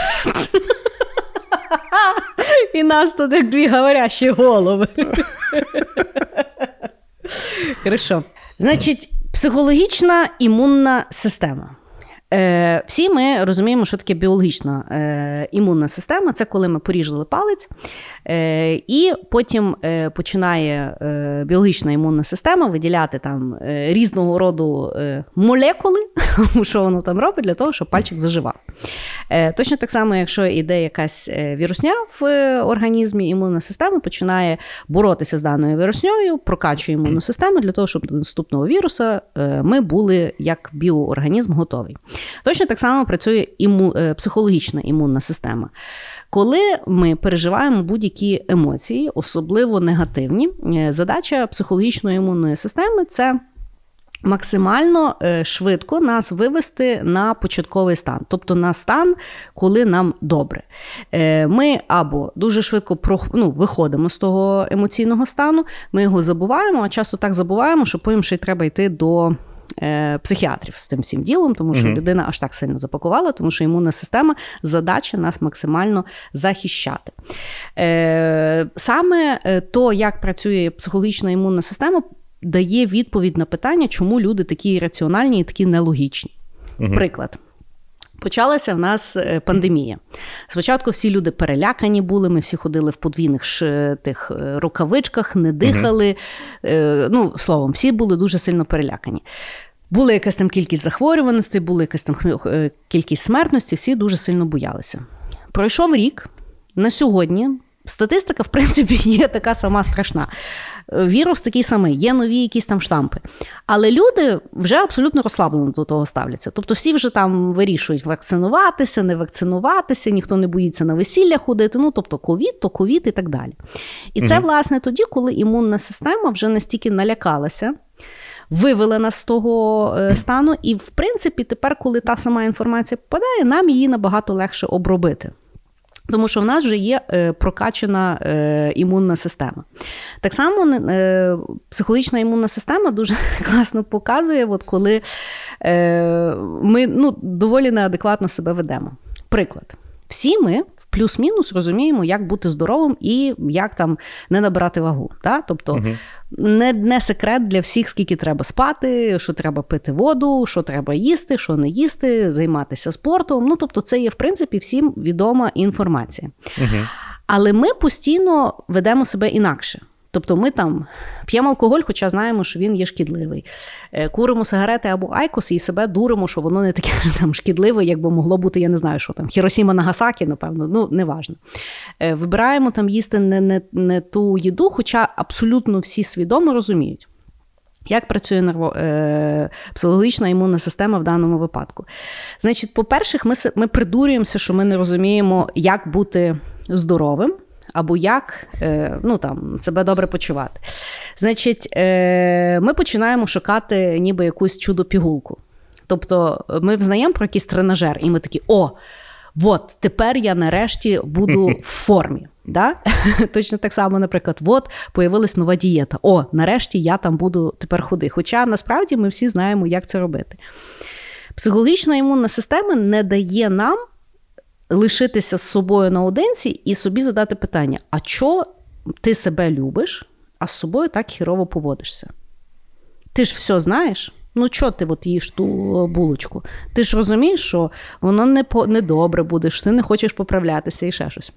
І нас тут як дві говорящі голови. Хорошо. Значить, психологічна імунна система. Е, Всі ми розуміємо, що таке біологічна е, імунна система це коли ми поріжили палець, і потім е, починає е, біологічна імунна система виділяти там е, різного роду молекули, <laughs> що воно там робить, для того, щоб пальчик заживав. Точно так само, якщо йде якась вірусня в організмі, імунна система починає боротися з даною вірусньою, прокачує імунну систему для того, щоб до наступного віруса ми були як біоорганізм готовий. Точно так само працює іму, е, психологічна імунна система. Коли ми переживаємо будь-які емоції, особливо негативні, е, задача психологічної імунної системи це. Максимально е, швидко нас вивести на початковий стан, тобто на стан, коли нам добре. Ми або дуже швидко ну, виходимо з того емоційного стану, ми його забуваємо, а часто так забуваємо, що потім ще й треба йти до Е, психіатрів з тим всім ділом, тому що mm людина аж так сильно запакувала, тому що імунна система задача нас максимально захищати. Е, саме е, то, як працює психологічна імунна система, дає відповідь на питання, чому люди такі раціональні і такі нелогічні. mm Приклад. Почалася в нас е, пандемія. Спочатку всі люди перелякані були, ми всі ходили в подвійних ш... тих е, рукавичках, не дихали. Uh-huh. Ну, словом, всі були дуже сильно перелякані. Була якась там кількість захворюваностей, була якась там кількість смертності, всі дуже сильно боялися. Пройшов рік. На сьогодні Статистика, в принципі, <laughs> є така сама страшна. Вірус такий самий, є нові якісь там штампи. Але люди вже абсолютно розслаблено до того ставляться. Тобто всі вже там вирішують вакцинуватися, не вакцинуватися, ніхто не боїться на весілля ходити. Ну, тобто ковід, то ковід і так далі. І це, власне, тоді, коли імунна система вже настільки налякалася. Вивели нас з того е, стану, і в принципі, тепер, коли та сама інформація попадає, нам її набагато легше обробити. Тому що в нас вже є е, прокачана е, імунна система. Так само психологічна імунна система дуже <laughs> класно показує, от коли ми ну, доволі неадекватно себе ведемо. Приклад. Всі ми плюс-мінус розуміємо, як бути здоровим і як там не набирати вагу. Та? Тобто угу. не не секрет для всіх, скільки треба спати, що треба пити воду, що треба їсти, що не їсти, займатися спортом. Ну тобто, це є в принципі всім відома інформація. Угу. Але ми постійно ведемо себе інакше. Тобто ми там п'ємо алкоголь, хоча знаємо, що він є шкідливий. Е, куримо сигарети або айкос і себе дуримо, що воно не таке <laughs> там шкідливе, як би могло бути, я не знаю, що там Хіросіма Нагасакі, напевно, ну неважно. Е, вибираємо там їсти не, не, не ту їду, хоча абсолютно всі свідомо розуміють. Як працює нерво, е, психологічна імунна система в даному випадку? Значить, по-перше, ми ми придурюємося, що ми не розуміємо, як бути здоровим або як е, ну, там, себе добре почувати. Значить, е, ми починаємо шукати ніби якусь чудо-пігулку. Тобто ми взнаємо про якийсь тренажер, і ми такі, о, от тепер я нарешті буду в <laughs> формі. Да? <laughs> Точно так само, наприклад, от появилась нова дієта. О, нарешті я там буду тепер ходити. Хоча насправді ми всі знаємо, як це робити. Психологічна імунна система не дає нам лишитися з собою наодинці і собі задати питання: а чого ти себе любиш, а з собою так хірово поводишся? Ти ж все знаєш? Ну, чого ти от їш ту булочку? Ти ж розумієш, що воно не по, не добре буде, що ти не хочеш поправлятися і ще щось.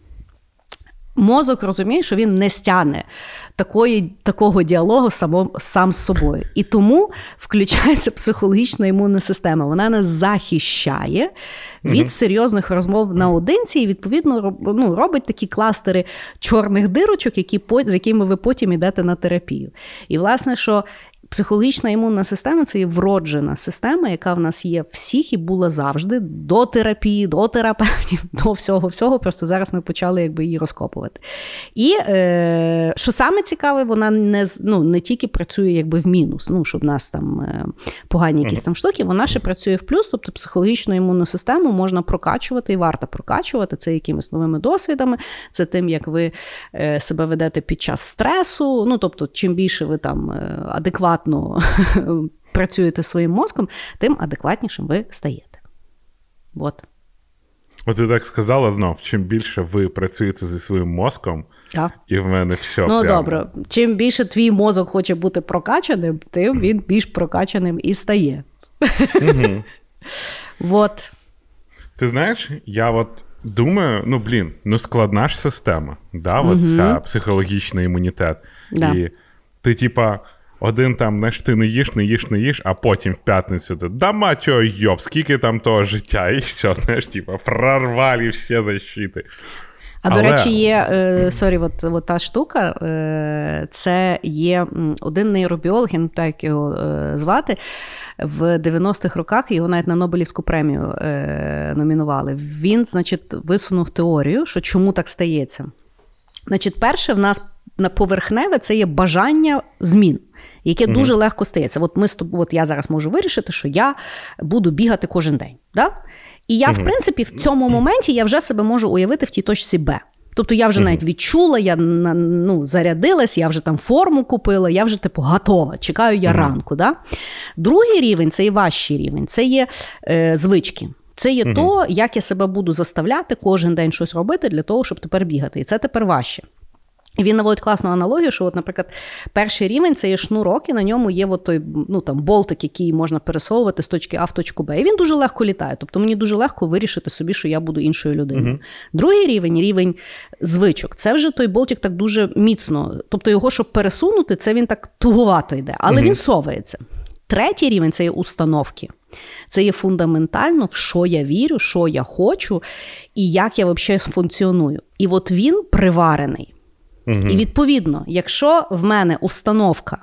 Мозок розуміє, що він не стягне такої, такого діалогу само, сам з собою. І тому включається психологічна імунна система. Вона нас захищає від серйозних розмов наодинці, і відповідно ну, робить такі кластери чорних дирочок, які з якими ви потім йдете на терапію. І власне, що Психологічна імунна система це є вроджена система, яка в нас є всіх і була завжди до терапії, до терапевтів, до всього всього. Просто зараз ми почали якби її розкопувати. І е, що саме цікаве, вона не ну, не тільки працює якби в мінус, ну щоб в нас там е, погані якісь там штуки, вона ще працює в плюс, тобто психологічну імунну систему можна прокачувати і варто прокачувати це якимись новими досвідами, це тим, як ви е, себе ведете під час стресу. Ну тобто, чим більше ви там е, адекватно адекватно <laughs> працюєте своїм мозком, тим адекватнішим ви стаєте. От. От ти так сказала знов, чим більше ви працюєте зі своїм мозком, а. і в мене все. Ну, прямо... добре, чим більше твій мозок хоче бути прокачаним, тим він більш прокачаним і стає. Угу. Вот. <laughs> Ти знаєш, я от думаю, ну блін, ну складна ж система, да, угу. ця психологічний імунітет. Да. І ти, типа. Один там, знаєш, ти не їш, не їш, не їш, а потім в п'ятницю ти да мать йоб, скільки там того життя, і все, знаєш, типа, прорвали всі защити. А Але... до речі, є е, сорі, от, от та штука, е, це є один нейробіолог, я не знаю, як його е, звати. В 90-х роках його навіть на Нобелівську премію номінували. Він, значить, висунув теорію, що чому так стається. Значить, перше, в нас на поверхневе це є бажання змін яке mm дуже легко стається. От ми от я зараз можу вирішити, що я буду бігати кожен день. Да? І я, mm в принципі, в цьому моменті я вже себе можу уявити в тій точці Б. Тобто я вже mm навіть відчула, я ну, зарядилась, я вже там форму купила, я вже типу готова. Чекаю я ранку. Да? Другий рівень це є важчий рівень, це є е, звички. Це є то, як я себе буду заставляти кожен день щось робити для того, щоб тепер бігати. І це тепер важче. Він наводить класну аналогію, що, от, наприклад, перший рівень це є шнурок, і на ньому є от той ну, там, болтик, який можна пересовувати з точки А в точку Б. І він дуже легко літає. Тобто мені дуже легко вирішити собі, що я буду іншою людиною. Uh-huh. Другий рівень рівень звичок. Це вже той болтик так дуже міцно. Тобто, його, щоб пересунути, це він так туговато йде, але uh-huh. він совається. третій рівень це є установки. Це є фундаментально, в що я вірю, що я хочу, і як я взагалі функціоную. І от він приварений. Угу. І відповідно, якщо в мене установка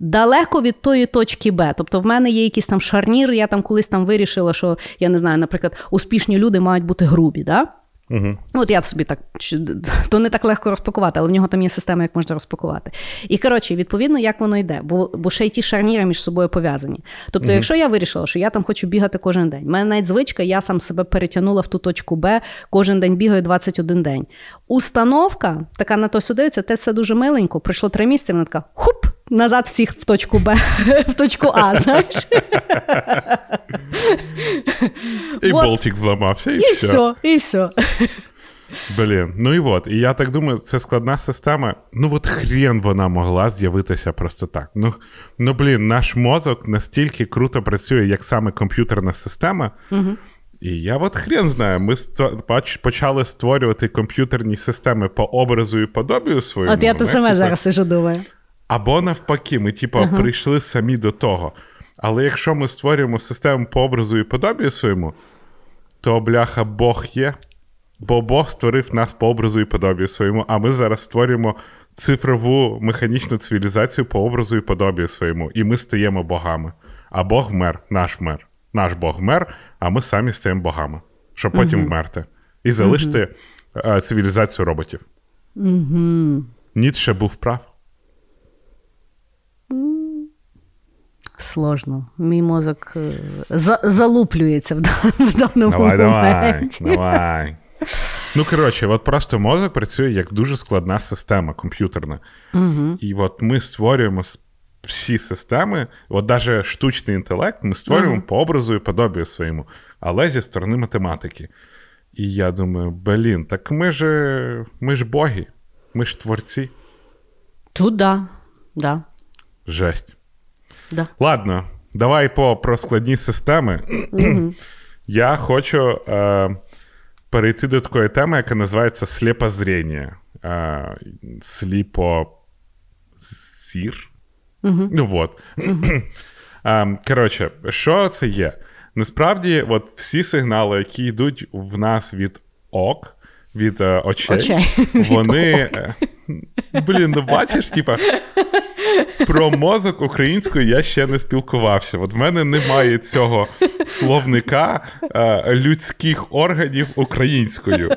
далеко від тої точки Б. Тобто в мене є якийсь там шарнір, я там колись там вирішила, що я не знаю, наприклад, успішні люди мають бути грубі. Да? Угу. От я собі так, то не так легко розпакувати, але в нього там є система, як можна розпакувати. І коротше, відповідно, як воно йде, бо бо ще й ті шарніри між собою пов'язані. Тобто, угу. якщо я вирішила, що я там хочу бігати кожен день, в мене навіть звичка, я сам себе перетягнула в ту точку Б, кожен день бігаю 21 день. Установка, така на то судиться, те все дуже миленько. Пройшло три місяці, вона така хуп! Назад всіх в точку Б, <laughs> в точку А, знаєш? І вот. болтик зламався, і, і все. все. І все. Блін, ну і от. І я так думаю, це складна система. Ну, от хрен вона могла з'явитися просто так. Ну, ну блін, наш мозок настільки круто працює, як саме комп'ютерна система. Угу. І я от хрен знаю, ми почали створювати комп'ютерні системи по образу і подобію своєму. От я то саме зараз сижу думаю. Або навпаки, ми, типу, uh-huh. прийшли самі до того. Але якщо ми створюємо систему по образу і подобію своєму, то бляха Бог є, бо Бог створив нас по образу і подобію своєму, а ми зараз створюємо цифрову механічну цивілізацію по образу і подобію своєму, і ми стаємо богами. А Бог вмер, наш мер. Наш Бог вмер, а ми самі стаємо богами, щоб потім uh-huh. вмерти. І залишити uh-huh. цивілізацію роботів. Ніцше був прав. Сложно. Мій мозок е, за- залуплюється в, в даному давай, моменті. Давай, давай. Ну, коротше, от просто мозок працює як дуже складна система комп'ютерна. Угу. І от ми створюємо всі системи, от навіть штучний інтелект, ми створюємо угу. по образу і подобію своєму, але зі сторони математики. І я думаю, блін, так ми ж ми ж боги, ми ж творці. Тут да, да. Жесть. Да. Ладно, давай по про складні системи. <clears throat> Я хочу е, перейти до такої теми, яка називається сліпозріння. Е, сліпо. Сір? Ну от. <clears throat> е, коротше, що це є? Насправді, от всі сигнали, які йдуть в нас від ок, від е, очей, очей. <laughs> вони. Е, блін, ну бачиш, типа, про мозок українською я ще не спілкувався. От в мене немає цього словника е, людських органів українською.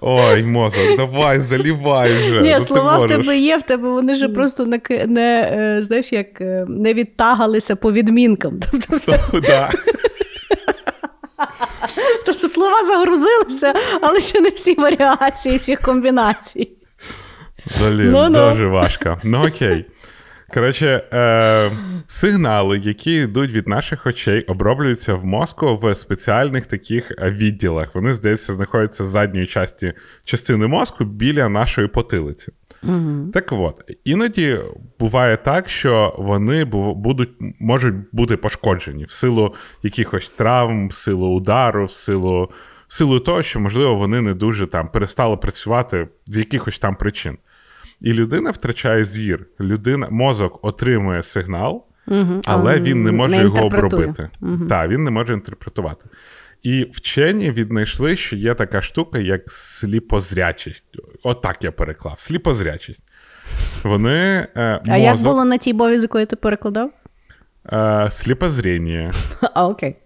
Ой, мозок, давай, залівай вже. Ні, ну, слова в тебе є, в тебе вони ж просто не, не е, знаєш, як е, не відтагалися по відмінкам. <laughs> Тобто, да. тобто слова загрузилися, але ще не всі варіації, всіх комбінацій. Блін, no, no. дуже важко. Ну окей. Коротше, е, сигнали, які йдуть від наших очей, оброблюються в мозку в спеціальних таких е, відділах. Вони, здається, знаходяться з задньої часті, частини мозку біля нашої потилиці. Угу. Так от, іноді буває так, що вони будуть, можуть бути пошкоджені в силу якихось травм, в силу удару, в силу в силу того, що, можливо, вони не дуже там перестали працювати з якихось там причин. І людина втрачає зір. Людина, Мозок отримує сигнал, угу, але він не може не його обробити. Угу. Так, він не може інтерпретувати. І вчені віднайшли, що є така штука, як сліпозрячість. Отак От я переклав. Сліпозрячість. Вони. Е, мозок... А як було на тій бові, з якої ти перекладав? Е, Сліпозріння. А, окей.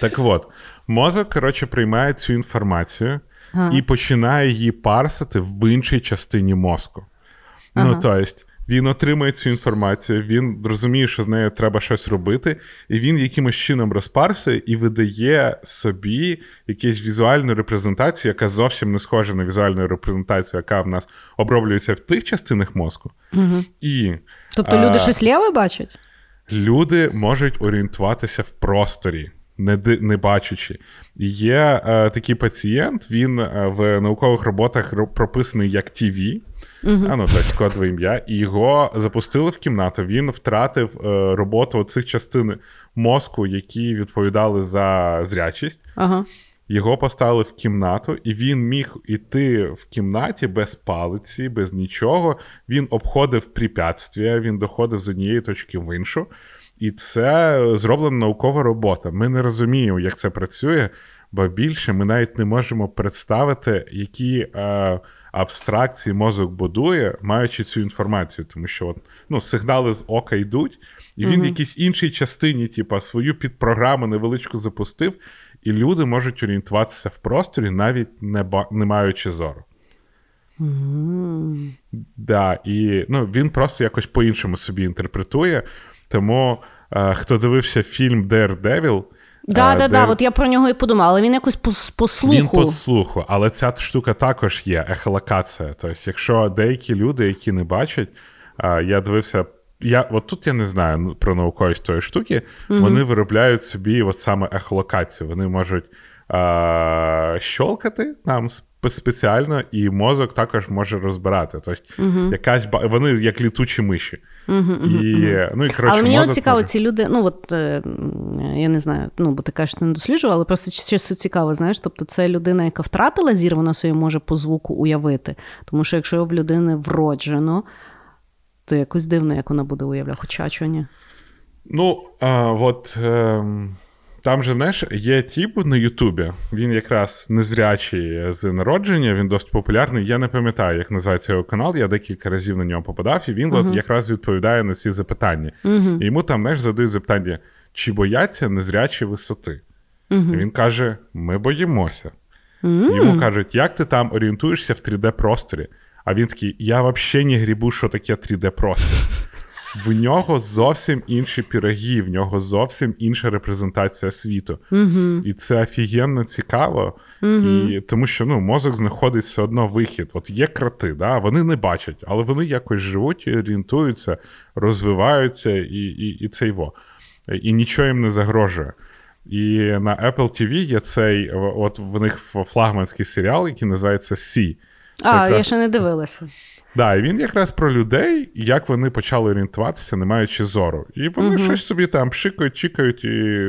Так от, мозок, коротше, приймає цю інформацію ага. і починає її парсити в іншій частині мозку. Ну, ага. Ну, тобто, він отримує цю інформацію, він розуміє, що з нею треба щось робити, і він якимось чином розпарсує і видає собі якусь візуальну репрезентацію, яка зовсім не схожа на візуальну репрезентацію, яка в нас оброблюється в тих частинах мозку. Угу. І, Тобто люди а, щось ліве бачать? Люди можуть орієнтуватися в просторі не не бачачи. Є е, такий пацієнт, він е, в наукових роботах прописаний як ТВ, uh-huh. а ну тобто кодове ім'я, і його запустили в кімнату. Він втратив е, роботу цих частин мозку, які відповідали за зрячість. Uh-huh. його поставили в кімнату, і він міг іти в кімнаті без палиці, без нічого. Він обходив препятствия, він доходив з однієї точки в іншу. І це зроблена наукова робота. Ми не розуміємо, як це працює, бо більше ми навіть не можемо представити, які е, абстракції мозок будує, маючи цю інформацію. Тому що от, ну, сигнали з ока йдуть, і він в якійсь іншій частині, типу, свою підпрограму невеличку запустив, і люди можуть орієнтуватися в просторі, навіть не, ба- не маючи зору. М. Да, і ну, він просто якось по-іншому собі інтерпретує. Тому е, хто дивився фільм Daredevil, Да, е, да, де да, от я про нього і подумала, але він якось по, слуху. Він по слуху, але ця штука також є ехолокація. Тобто, якщо деякі люди, які не бачать, е, я дивився. Я, от тут я не знаю ну, про науковість тої штуки, вони виробляють собі от саме ехолокацію. Вони можуть е, щолкати нам сп- спеціально, і мозок також може розбирати. Тобто, якась ба- вони як літучі миші. І, ну, і, коротше, Але мені мозок цікаво, може- ці люди, ну от е, я не знаю, ну бо ти кажеш, ти не досліджував, але просто чисто цікаво, знаєш, тобто це людина, яка втратила зір, вона собі може по звуку уявити. Тому що якщо в людини вроджено, то якось дивно, як вона буде уявляти, хоча чого ні. Ну, а, от ем, там же, знаєш, є тип на Ютубі. Він якраз незрячий з народження, він досить популярний. Я не пам'ятаю, як називається його канал. Я декілька разів на нього попадав, і він от якраз відповідає на ці запитання. І йому там, знаєш, задають запитання: чи бояться незрячі висоти? І він каже: Ми боїмося. Йому кажуть, як ти там орієнтуєшся в 3D-просторі? А він такий: я взагалі не грібу, що таке 3D-простір. <laughs> В нього зовсім інші піроги, в нього зовсім інша репрезентація світу. І це офігенно цікаво, і, тому що ну, мозок знаходить все одно вихід. От є кроти, да? вони не бачать, але вони якось живуть і орієнтуються, розвиваються, і, і, і це його. І нічого їм не загрожує. І на Apple TV є цей, от в них флагманський серіал, який називається Сі. А, якраз- я ще не дивилася. Да, і він якраз про людей, як вони почали орієнтуватися, не маючи зору. І вони щось собі там пшикають, чікають, і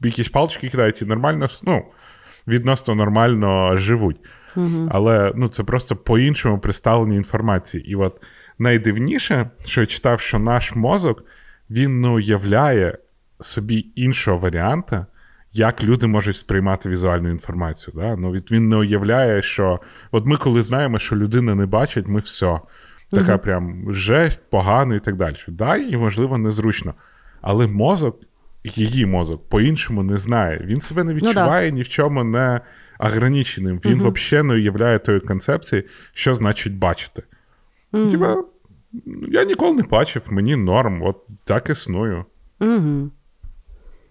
якісь палички кидають, і нормально, ну, відносно нормально живуть. Але ну, це просто по-іншому представлення інформації. І от найдивніше, що я читав, що наш мозок він не уявляє собі іншого варіанта, як люди можуть сприймати візуальну інформацію. Да? Ну, від- він не уявляє, що от ми, коли знаємо, що людина не бачить, ми все. Така прям жесть, погано і так далі. Да, і можливо незручно. Але мозок, її мозок, по-іншому не знає. Він себе не да. відчуває ні в чому не ограниченим. Він взагалі не уявляє тої концепції, що значить бачити. Типа, я ніколи не бачив, мені норм, от так існую. Угу.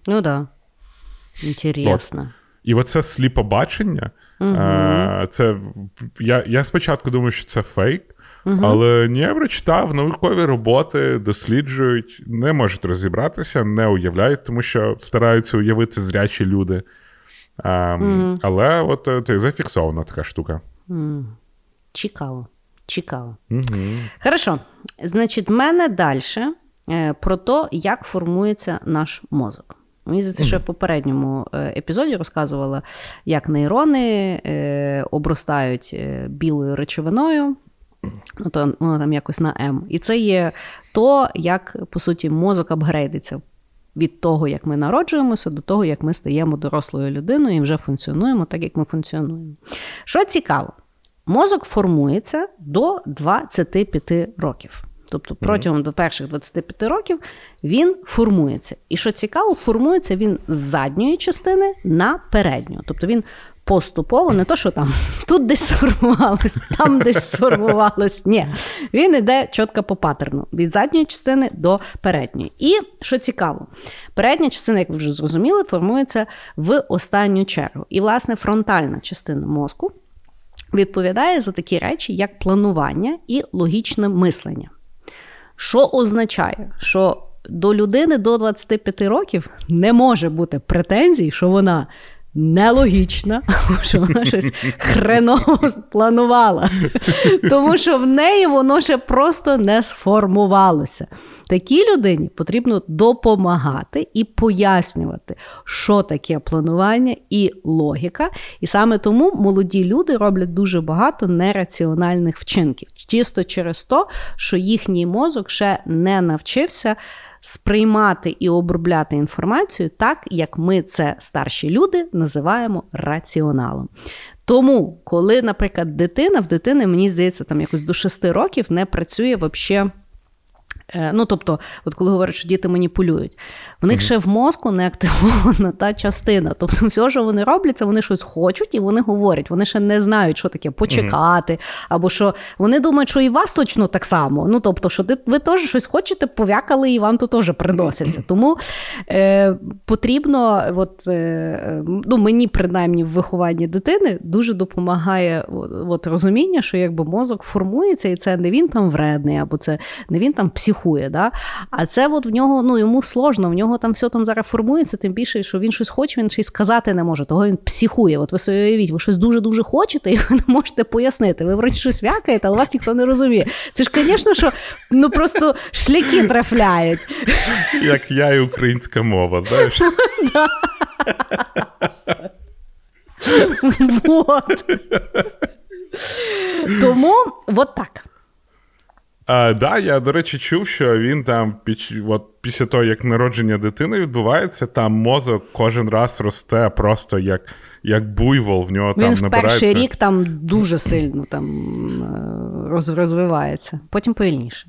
Ну да. Інтересно. І оце сліпобачення, е, це я, я спочатку думав, що це фейк, але ні, я прочитав наукові роботи, досліджують, не можуть розібратися, не уявляють, тому що стараються уявити зрячі люди. Е, Але от е, це зафіксована така штука. Цікаво. Цікаво. Угу. Хорошо. Значить, в мене далі про те, як формується наш мозок. Мені здається, що я в попередньому е, епізоді розказувала, як нейрони е, обростають е, білою речовиною. Ну, то воно там якось на М. І це є то, як, по суті, мозок апгрейдиться від того, як ми народжуємося, до того, як ми стаємо дорослою людиною і вже функціонуємо так, як ми функціонуємо. Що цікаво, мозок формується до 25 років. Тобто протягом до перших 25 років він формується. І що цікаво, формується він з задньої частини на передню. Тобто він поступово, не то, що там <laughs> тут десь сформувалось, там десь сформувалось. Ні, він йде чітко по паттерну від задньої частини до передньої. І що цікаво, передня частина, як ви вже зрозуміли, формується в останню чергу. І, власне, фронтальна частина мозку відповідає за такі речі, як планування і логічне мислення. Що означає, що до людини до 25 років не може бути претензій, що вона нелогічна, <laughs> що вона щось хреново спланувала. Тому що в неї воно ще просто не сформувалося. Такій людині потрібно допомагати і пояснювати, що таке планування і логіка. І саме тому молоді люди роблять дуже багато нераціональних вчинків, чисто через те, що їхній мозок ще не навчився сприймати і обробляти інформацію так, як ми це старші люди називаємо раціоналом. Тому, коли, наприклад, дитина в дитини, мені здається, там якось до 6 років не працює взагалі Е, ну, тобто, от коли говорять, що діти маніпулюють, в них mm-hmm. ще в мозку не активована та частина. Тобто, все, що вони роблять, це вони щось хочуть і вони говорять. Вони ще не знають, що таке почекати, mm-hmm. або що вони думають, що і вас точно так само. Ну, тобто, що ви теж щось хочете, пов'якали, і вам то теж приноситься. Тому е, потрібно, от, е, ну, мені принаймні в вихованні дитини дуже допомагає от, розуміння, що якби мозок формується, і це не він там вредний, або це не він там психує. Да? А це от в нього ну, йому сложно, в нього там все там зараз формується, тим більше, що він щось хоче, він й сказати не може. Того він психує. От ви собі уявіть, ви щось дуже-дуже хочете, <laughs> і ви не можете пояснити. Ви вроді щось вякаєте, але вас ніхто не розуміє. Це ж, звісно, що ну просто шляки трафляють. Як я і українська мова, знаєш? <laughs> Вот. Тому от так. А, Да, я, до речі, чув, що він там під, от, після того, як народження дитини відбувається, там мозок кожен раз росте просто як як буйвол. В нього він там в набирається... перший рік там дуже сильно там е, розвивається, потім повільніше.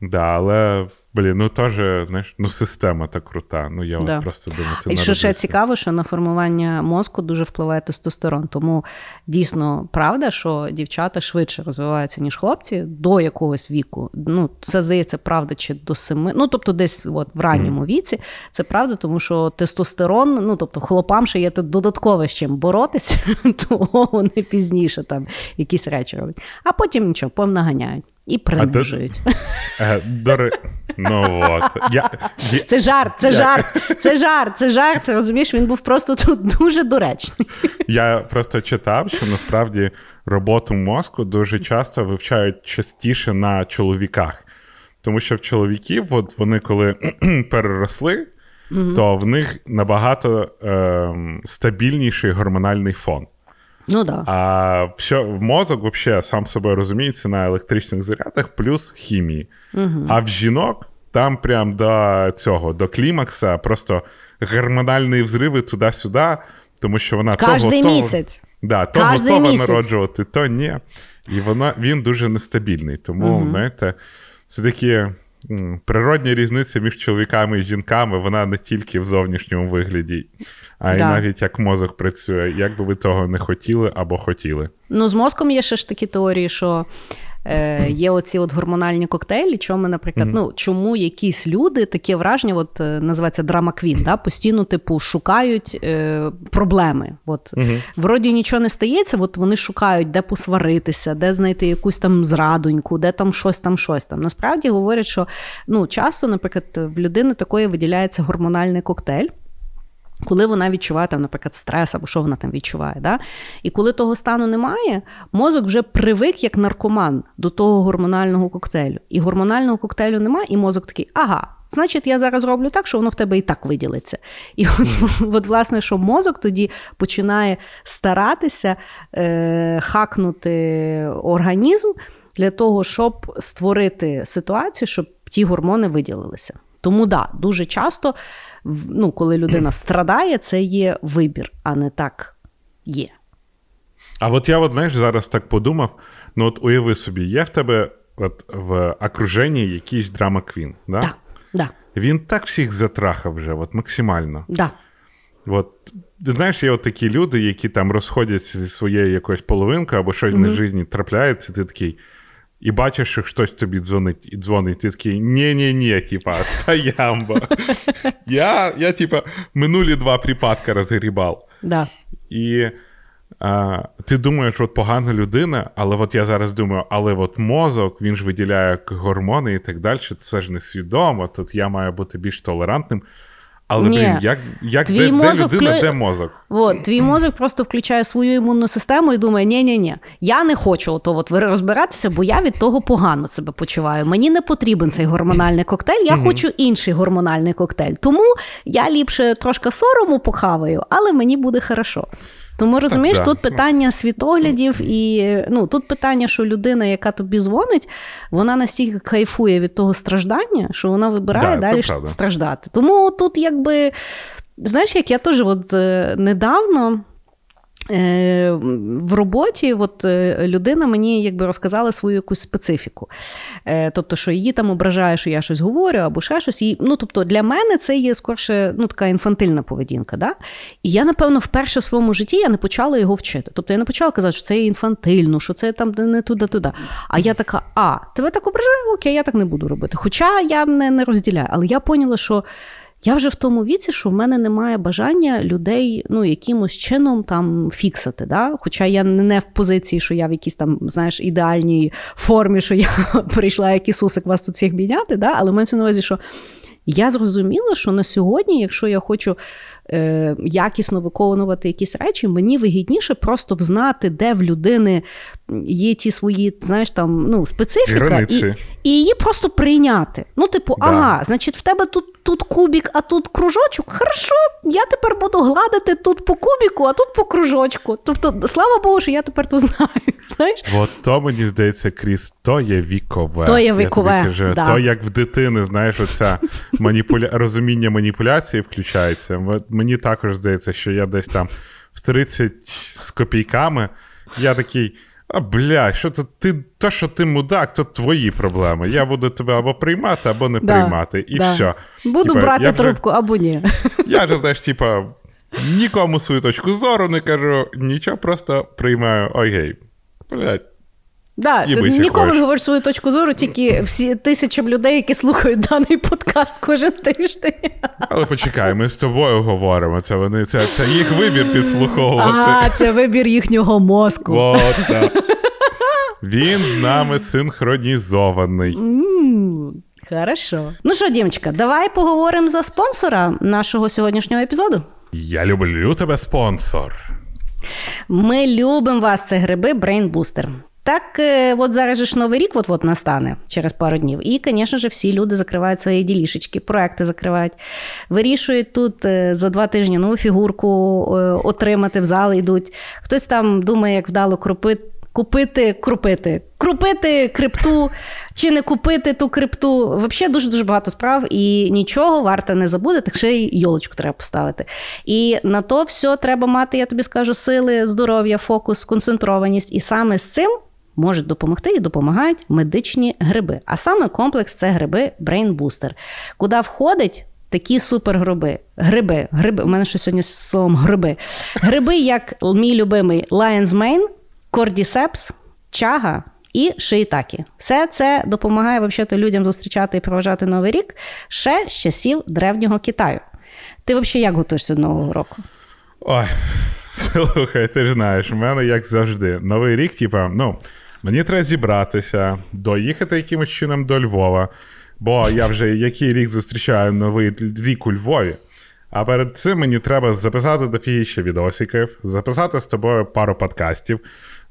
Да, але блін, ну теж знаєш, ну система так крута. Ну я да. просто думаю, це І що ще цікаво, що на формування мозку дуже впливає тестостерон. Тому дійсно правда, що дівчата швидше розвиваються, ніж хлопці до якогось віку. Ну, це здається, правда, чи до семи. Ну тобто, десь от в ранньому mm. віці це правда, тому що тестостерон, ну тобто, хлопам ще є тут додаткове з чим боротися, <laughs> то вони пізніше там якісь речі роблять. А потім нічого, помнаганяють. І принижують. <laughs> Е, до... Ну, от. Я... Це жарт, це я... жарт, це жарт, це жарт. Розумієш, він був просто тут дуже доречний. Я просто читав, що насправді роботу мозку дуже часто вивчають частіше на чоловіках. Тому що в чоловіків, от вони коли <clears throat> переросли, то в них набагато е, стабільніший гормональний фон. Ну да. А все, мозок вообще сам собою розуміється на електричних зарядах плюс хімії. Угу. А в жінок там прям до цього, до клімакса, просто гормональні взриви туди-сюди, тому що вона то готова, місяць. Да, то Каждый готова місяць. народжувати, то ні. І вона, він дуже нестабільний. Тому, угу. знаєте, це такі. Природня різниця між чоловіками і жінками, вона не тільки в зовнішньому вигляді, а й да. навіть як мозок працює, як би ви того не хотіли або хотіли. Ну, з мозком є ще ж такі теорії, що е, є оці от гормональні коктейлі. Чому, наприклад, mm-hmm. ну чому якісь люди таке враження, от е, називається драма квін, да, постійно, типу, шукають е, проблеми. От mm-hmm. вроді нічого не стається, от вони шукають, де посваритися, де знайти якусь там зрадоньку, де там щось там, щось там. Насправді говорять, що ну часто, наприклад, в людини такої виділяється гормональний коктейль. Коли вона відчуває, там, наприклад, стрес або що вона там відчуває. Да? І коли того стану немає, мозок вже привик як наркоман до того гормонального коктейлю. І гормонального коктейлю немає, і мозок такий, ага, значить, я зараз роблю так, що воно в тебе і так виділиться. І от, <laughs> от власне, що мозок тоді починає старатися е, хакнути організм для того, щоб створити ситуацію, щоб ті гормони виділилися. Тому да, дуже часто ну, коли людина страдає, це є вибір, а не так є. А от я от, знаєш, зараз так подумав: ну от уяви собі, є в тебе от в окруженні якийсь драма Квін. Да? Да, да. Він так всіх затрахав вже, от максимально. Да. От, Знаєш, є от такі люди, які там розходяться зі своєю якоюсь половинкою або щось mm-hmm. на житті трапляється, ти такий і бачиш, що хтось тобі дзвонить, і дзвонить, ти такий ні-ні-ні, типа, стоямба. <laughs> Я, я, типа, минулі два припадка розгрібав. Да. І а, ти думаєш, от погана людина, але от я зараз думаю, але от мозок, він ж виділяє гормони і так далі, це ж несвідомо, тут я маю бути більш толерантним. Але Ні. блін, як, як Твій де, мозок де людина, клю- де мозок? От, твій мозок просто включає свою імунну систему і думає: ні ні ні я не хочу ото от розбиратися, бо я від того погано себе почуваю. Мені не потрібен цей гормональний коктейль, я хочу інший гормональний коктейль. Тому я ліпше трошки сорому похаваю, але мені буде хорошо. Тому розумієш, так, тут питання світоглядів, і ну тут питання, що людина, яка тобі дзвонить, вона настільки кайфує від того страждання, що вона вибирає Да, далі правда. страждати. Тому тут якби. Знаєш, як я теж от, е, недавно. Е, В роботі от е, людина мені якби розказала свою якусь специфіку. Е, Тобто, що її там ображає, що я щось говорю, або ще щось. І, ну, тобто, для мене це є скорше ну, така інфантильна поведінка. Да? І я, напевно, вперше в своєму житті я не почала його вчити. Тобто я не почала казати, що це є інфантильно, що це там не туди-туди. А я така: а, тебе так ображає? Окей, я так не буду робити. Хоча я не, не розділяю. Але я поняла, що. Я вже в тому віці, що в мене немає бажання людей ну, якимось чином там фіксати. Да? Хоча я не в позиції, що я в якійсь там, знаєш, ідеальній формі, що я <laughs> прийшла як Ісусик вас тут всіх міняти, да? але мається на увазі, що я зрозуміла, що на сьогодні, якщо я хочу е, якісно виконувати якісь речі, мені вигідніше просто взнати, де в людини є ті свої, знаєш, там ну, специфіка, і, Границі. і її просто прийняти. Ну, типу, Да. ага, значить, в тебе тут, тут кубік, а тут кружочок. Хорошо, я тепер буду гладити тут по кубіку, а тут по кружочку. Тобто, слава Богу, що я тепер то знаю. <laughs> Знаєш? От то мені здається, Кріс, то є вікове. То є Я тобі кажу. да. То як в дитини, знаєш, оця маніпуля... <laughs> розуміння маніпуляції включається. Мені також здається, що я десь там в 30 з копійками, я такий. А бля, що то ти то, що ти мудак, то твої проблеми. Я буду тебе або приймати, або не Да, приймати. І да. все. Буду тіпа, брати вже- трубку або ні. <laughs> Я ж теж, типа, нікому свою точку зору не кажу, нічого, просто приймаю. Окей. Блядь, Да, ніколи не говориш свою точку зору, тільки всі тисячам людей, які слухають даний подкаст кожен тиждень. Але почекай, ми з тобою говоримо. Це вони це, це їх вибір підслуховувати. А, це вибір їхнього мозку. От, так. Він з нами синхронізований. Хорошо. Ну що, Дімочка, давай поговоримо за спонсора нашого сьогоднішнього епізоду. Я люблю тебе, спонсор. Ми любимо вас, це гриби Brain Booster. Так, е, от зараз же ж новий рік от-от настане через пару днів. І, звісно ж, всі люди закривають свої ділішечки, проекти закривають. Вирішують тут е, за два тижні нову фігурку е, отримати, в зал йдуть. Хтось там думає, як вдало крупити. Купити, крупити, крупити крипту чи не купити ту крипту. Взагалі дуже дуже багато справ, і нічого варто не забути, так ще й йолочку треба поставити. І на то все треба мати, я тобі скажу, сили, здоров'я, фокус, сконцентрованість. І саме з цим можуть допомогти і допомагають медичні гриби. А саме комплекс це гриби Brain Booster, куди входить. Такі супергриби. Гриби. Гриби. У мене ще сьогодні з словом гриби. Гриби, як мій любимий Lion's Mane, Cordyceps, чага і шиїтакі. Все це допомагає взагалі людям зустрічати і проважати новий рік ще з часів древнього Китаю. Ти взагалі як готуєшся до нового року? Ой, <laughs> слухай, ти ж знаєш, у мене як завжди. Новий рік, типа, ну, мені треба зібратися, доїхати якимось чином до Львова. Бо я вже який рік зустрічаю новий рік у Львові. А перед цим мені треба записати дофігіще відосиків, записати з тобою пару подкастів,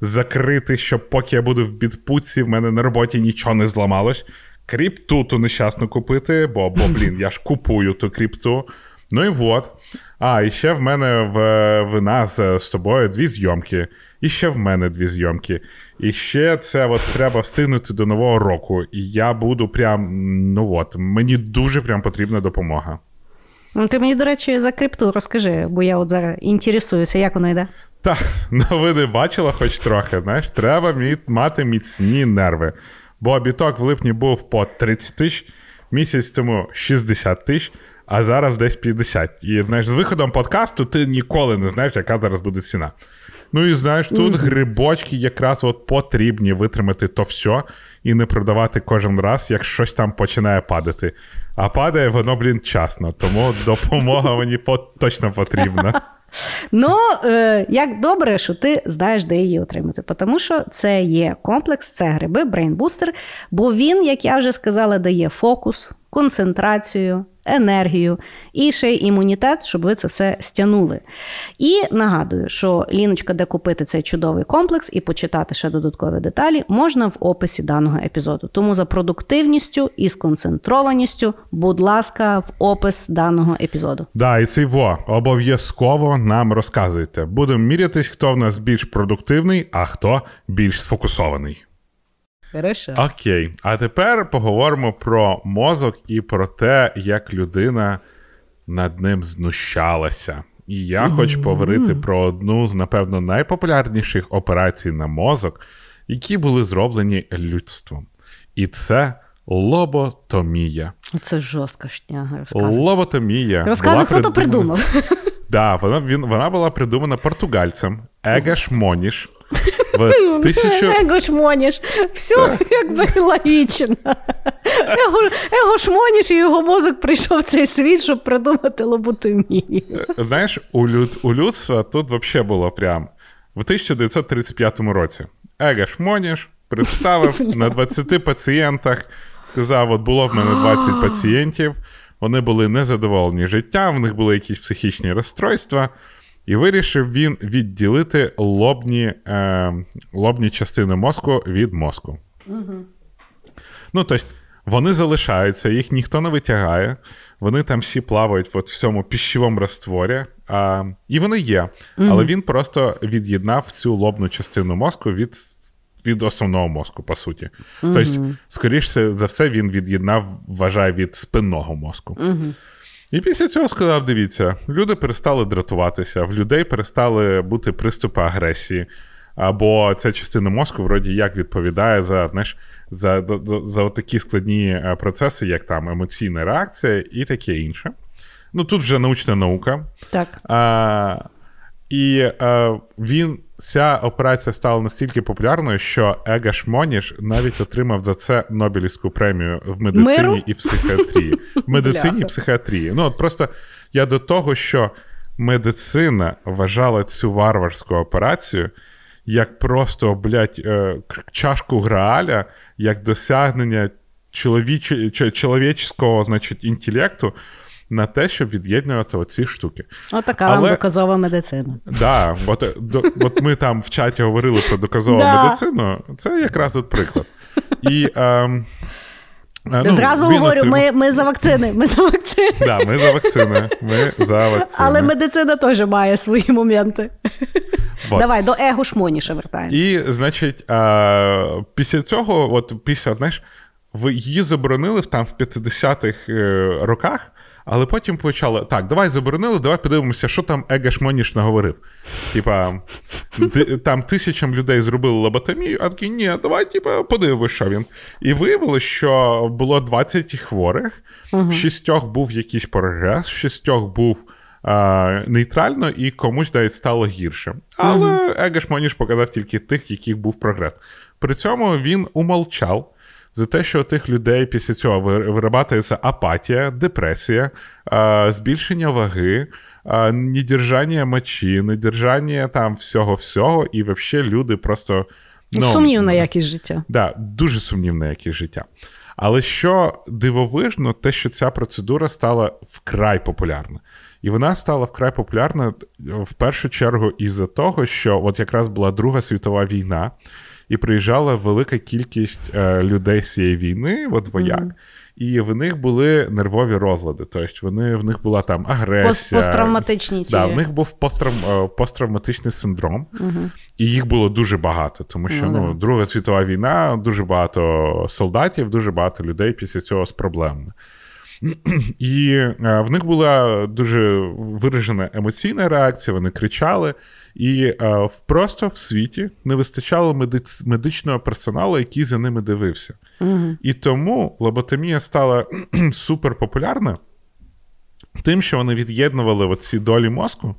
закрити, щоб поки я буду в відпустці, в мене на роботі нічого не зламалось. Кріпту ту нещасно купити, бо, бо блін, я ж купую ту кріпту. Ну і от. А, і ще в мене в, в нас з тобою дві зйомки. І ще в мене дві зйомки. І ще це от треба встигнути до нового року. І я буду прям. Ну от, мені дуже прям потрібна допомога. Ну, Ти мені, до речі, за крипту розкажи, бо я от зараз інтересуюся, як воно йде. Так, ну ви не бачила хоч трохи, знаєш, треба мати міцні нерви. Бо біток в липні був по 30 тисяч, місяць тому 60 тисяч, а зараз десь 50. І знаєш, з виходом подкасту ти ніколи не знаєш, яка зараз буде ціна. Ну і знаєш, тут грибочки якраз от потрібні витримати то все і не продавати кожен раз, як щось там починає падати. А падає воно, блін, часно. Тому допомога <laughs> мені точно потрібна. Ну, е, як добре, що ти знаєш, де її отримати. Тому що це є комплекс, це гриби, Booster, бо він, як я вже сказала, дає фокус, концентрацію, енергію і ще й імунітет, щоб ви це все стягнули. І нагадую, що ліночка, де купити цей чудовий комплекс і почитати ще додаткові деталі, можна в описі даного епізоду. Тому за продуктивністю і сконцентрованістю, будь ласка, в опис даного епізоду. Да, і цей во обов'язково нам розказуйте. Будемо мірятись, хто в нас більш продуктивний, а хто більш сфокусований. Хорошо. Окей, а тепер поговоримо про мозок і про те, як людина над ним знущалася. І я хочу поговорити про одну з, напевно, найпопулярніших операцій на мозок, які були зроблені людством. І це лоботомія. Це жорстка шняга. Розказуй. Лоботомія. Розказуй, хто то придумав. <laughs> Да, вона, він, вона була придумана португальцем Егаш Моніш в <laughs> тисячу... Его шмоніш. Все якби логічно. Его, его шмоніш і його мозок прийшов в цей світ, щоб придумати лоботомію. Знаєш, у, люд, у людства тут взагалі було прям в 1935 році. Егаш Моніш представив <laughs> на 20 пацієнтах, сказав: от було в мене 20 пацієнтів, вони були незадоволені життям, в них були якісь психічні розстройства. І вирішив він відділити лобні, е, лобні частини мозку від мозку. Ну, тобто, вони залишаються, їх ніхто не витягає. Вони там всі плавають от в цьому піщовому растворі. А, і вони є. Але він просто від'єднав цю лобну частину мозку від, від основного мозку, по суті. Тобто, скоріше за все, він від'єднав, вважає, від спинного мозку. І після цього сказав: дивіться, люди перестали дратуватися, в людей перестали бути приступи агресії. Або ця частина мозку, вроді як відповідає за знаєш, за, за, за такі складні е, процеси, як там емоційна реакція і таке інше. Ну тут вже научна наука. Так. А, і а, він, ця операція стала настільки популярною, що Егаш Моніш навіть отримав за це Нобелівську премію в медицині Миру? і психіатрії. В медицині і психіатрії. Ну, от просто я до того, що медицина вважала цю варварську операцію як просто, блядь, е, чашку грааля, як досягнення чоловіче- ч- чоловічського, значить, інтелекту на те, щоб від'єднувати оці штуки. Отака вам доказова медицина. Да, от, е, до, от ми там в чаті говорили про доказову Да. медицину. Це якраз от приклад. І, ем, е, ну, Зразу говорю, отримав- ми, ми за вакцини. Ми за вакцини. Да, ми за вакцини. Ми за вакцини. Але медицина теж має свої моменти. Вот. Давай, до его шмоніша вертаємося. І, значить, а, після цього, от після, знаєш, ви її заборонили там в 50-х е, роках, але потім почали: так, давай заборонили, давай подивимося, що там Егеш Моніш наговорив. Типа, там тисячам людей зробили лоботомію, а такі, ні, давай, типа, подивимось, що він. І виявилось, що було 20 хворих, в шістьох був якийсь прогрес, в шістьох був. А, нейтрально і комусь навіть стало гірше. Але Егеш Моніш показав тільки тих, яких був прогрес. При цьому він умолчав за те, що у тих людей після цього вир- вирабатується апатія, депресія, збільшення ваги, недержання мочі, недержання там всього-всього, і взагалі люди просто. Ну, Сумнівна якість життя. Да, дуже сумнівне якесь життя. Але що дивовижно, те, що ця процедура стала вкрай популярна. І вона стала вкрай популярна в першу чергу із-за того, що от якраз була Друга світова війна, і приїжджала велика кількість е, людей з цієї війни, от вояк, і в них були нервові розлади. Тобто вони, в них була там агресія. Посттравматичні ті. Да, в них був посттравм, е, посттравматичний синдром, і їх було дуже багато, тому що Ну, ну. Друга світова війна, дуже багато солдатів, дуже багато людей після цього з проблемами. І е, в них була дуже виражена емоційна реакція, вони кричали, і е, просто в світі не вистачало медиц- медичного персоналу, який за ними дивився. І тому лоботомія стала <clears throat> супер популярна тим, що вони від'єднували ці долі мозку,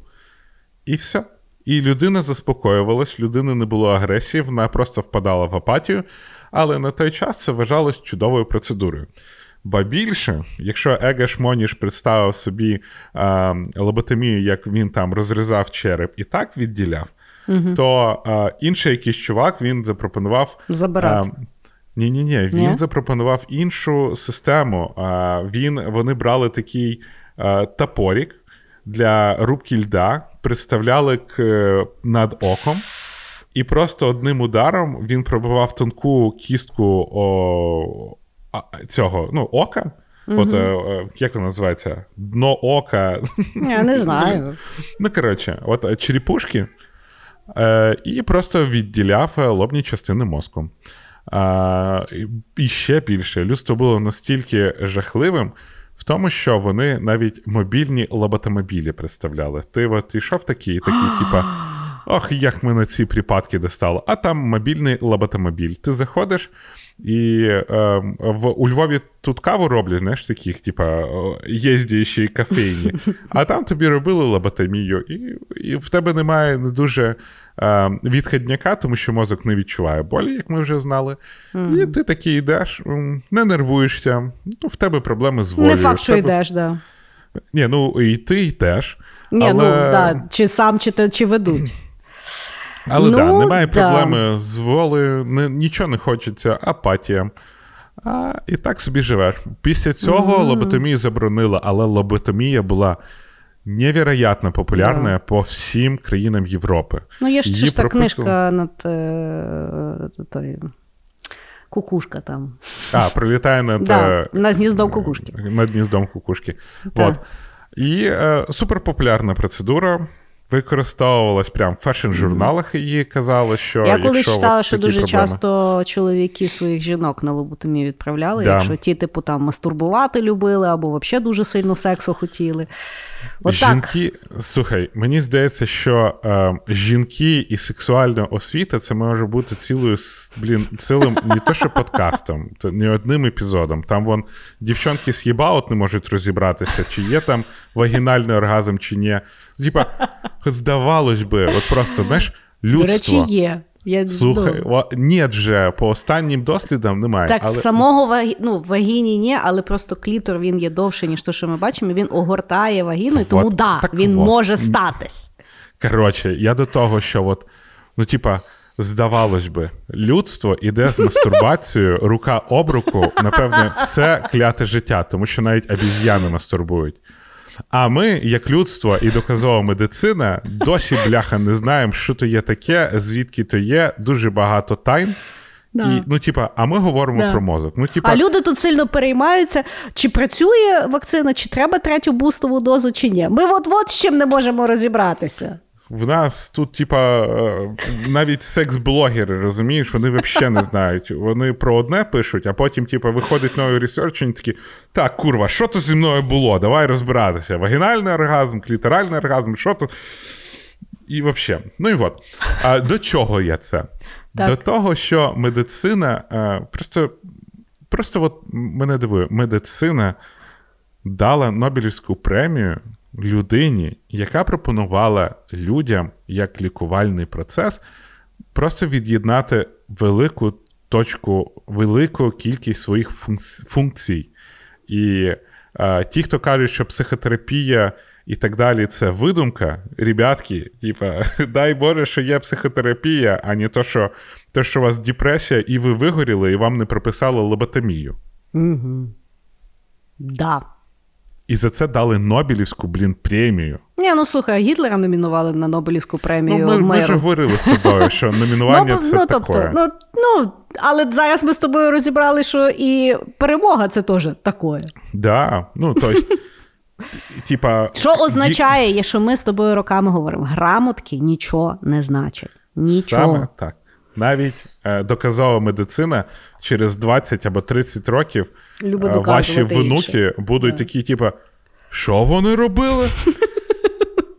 і все. І людина заспокоювалась, людини не було агресії, вона просто впадала в апатію, але на той час це вважалось чудовою процедурою. Ба більше, якщо Егеш Моніш представив собі а, лоботомію, як він там розрізав череп і так відділяв, то а, інший якийсь чувак він запропонував Забирати. а, Ні, ні, ні. Він Ні? запропонував іншу систему. А, Він, вони брали такий а, топорик для рубки льда, приставляли к, е, над оком, і просто одним ударом він пробивав тонку кістку о, цього ну, ока. От, е, е, як воно називається? Дно ока. Я не знаю. <laughs> Ну, коротше, от е, черепушки, е, і просто відділяв лобні частини мозку. А, і- і ще більше, людство було настільки жахливим в тому, що вони навіть мобільні лоботомобілі представляли. Ти от йшов такий, такий, <gasps> типа. Ох, як мене ці припадки достало. А там мобільний лоботомобіль. Ти заходиш, і е, в, у Львові тут каву роблять, знаєш, таких, типа, їздящі кафейні. А там тобі робили лоботомію, і, і в тебе немає не дуже е, відходняка, тому що мозок не відчуває болі, як ми вже знали. І ти такий йдеш, не нервуєшся, ну, в тебе проблеми з волею. Не факт, що тебе... йдеш, да. Ні, ну і ти йдеш. Ні, але... ну да, чи сам, чи, чи ведуть. Але Ну, да, немає да. проблеми з волею, не, нічого не хочеться, апатія. А, і так собі живеш. Після цього лоботомію заборонили, але лоботомія була невероятно популярна по всім країнам Європи. Ну, є ж, Її ж та прописували- книжка над е, той, кукушка там. А, прилітає над, Да, е, над гніздом кукушки. над гніздом кукушки. Так. От. І е, суперпопулярна процедура. Використовувалась прям в фешн-журналах її казали, що. Я колись читала, що дуже проблеми. часто чоловіки своїх жінок на лоботомію відправляли, Да. якщо ті, типу, там мастурбувати любили або взагалі дуже сильно сексу хотіли. От так. Жінки, слухай, мені здається, що е, жінки і сексуальна освіта це може бути цілою блін, цілим не то, що подкастом, то не одним епізодом. Там вон дівчонки з їбаут не можуть розібратися, чи є там вагінальний оргазм, чи ні. Типа, здавалось би, от просто знаєш, До речі, є. Я, Слухай, ну, о, ні, вже по останнім дослідам немає. так, але... в самого вагі... ну, вагіні ні, але просто клітор він є довше, ніж те, що ми бачимо. Він огортає вагіну, і тому Вот, да, так він вот. може статись. Коротше, я до того, що от, ну, типа, здавалось би, людство іде з мастурбацією рука об руку, напевне, все кляте життя, тому що навіть обіз'яни мастурбують. А ми, як людство і доказова медицина, досі бляха не знаємо, що то є таке, звідки то є, дуже багато тайн. Да. І, ну, типа, а ми говоримо Да. про мозок. Ну, типа, А люди тут сильно переймаються, чи працює вакцина, чи треба третю бустову дозу, чи ні. Ми от-от з чим не можемо розібратися. В нас тут, типа, е, навіть секс-блогери, розумієш, вони взагалі не знають. Вони про одне пишуть, а потім, типа, виходить новий research, і такі: так, курва, що то зі мною було? Давай розбиратися. Вагінальний оргазм, кліторальний оргазм, що то. І взагалі. Ну і от. А до чого я це? Так. До того, що медицина е, просто, просто от мене дивує, медицина дала Нобелівську премію людині, яка пропонувала людям як лікувальний процес просто від'єднати велику точку, велику кількість своїх функцій. І е, ті, хто кажуть, що психотерапія і так далі це видумка, ребятки, типа, <laughs> дай Боже, що є психотерапія, а не то, що, то, що у вас депресія, і ви вигоріли, і вам не прописали лоботомію. Угу. Да. І за це дали Нобелівську, блін, премію. Ні, ну слухай, Гітлера номінували на Нобелівську премію. Ну, ми, ми ж говорили з тобою, що <laughs> номінування це ну, тобто, ну, ну, але зараз ми з тобою розібрали, що і перемога це теж таке. Да, ну, типа... Що означає, що ми з тобою роками говоримо, грамотки нічого не значать. Нічого. Саме так. Навіть е, доказова медицина через 20 або 30 років е, ваші внуки інше. будуть такі, типа, що вони робили?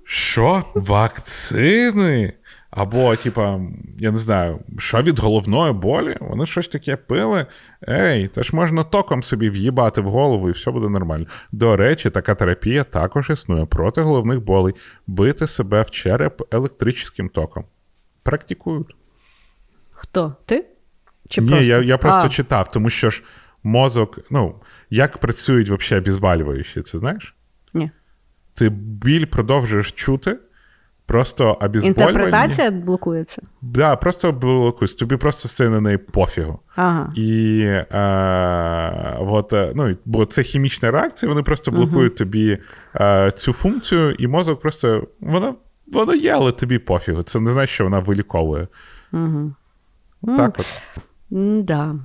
Що? Вакцини? Або, типа, я не знаю, що від головної болі? Вони щось таке пили. Ей, та ж можна током собі в'їбати в голову і все буде нормально. До речі, така терапія також існує проти головних болей. Бити себе в череп електричним током. Практикують. Хто? Ти? Чи Ні, просто? я, я просто А, читав, тому що ж мозок, ну, як працюють взагалі обезболюючі, це знаєш? Ні. Ти біль продовжуєш чути, Просто обезболювання. Інтерпретація блокується. Да, просто блокуєш. Тобі просто стає на неї пофігу. Ага. І е, от, е, ну, бо це хімічна реакція, вони просто блокують uh тобі е, цю функцію, і мозок просто вона, вона є, але тобі пофігу. Це не значить, що вона виліковує. Угу. Так от. Да.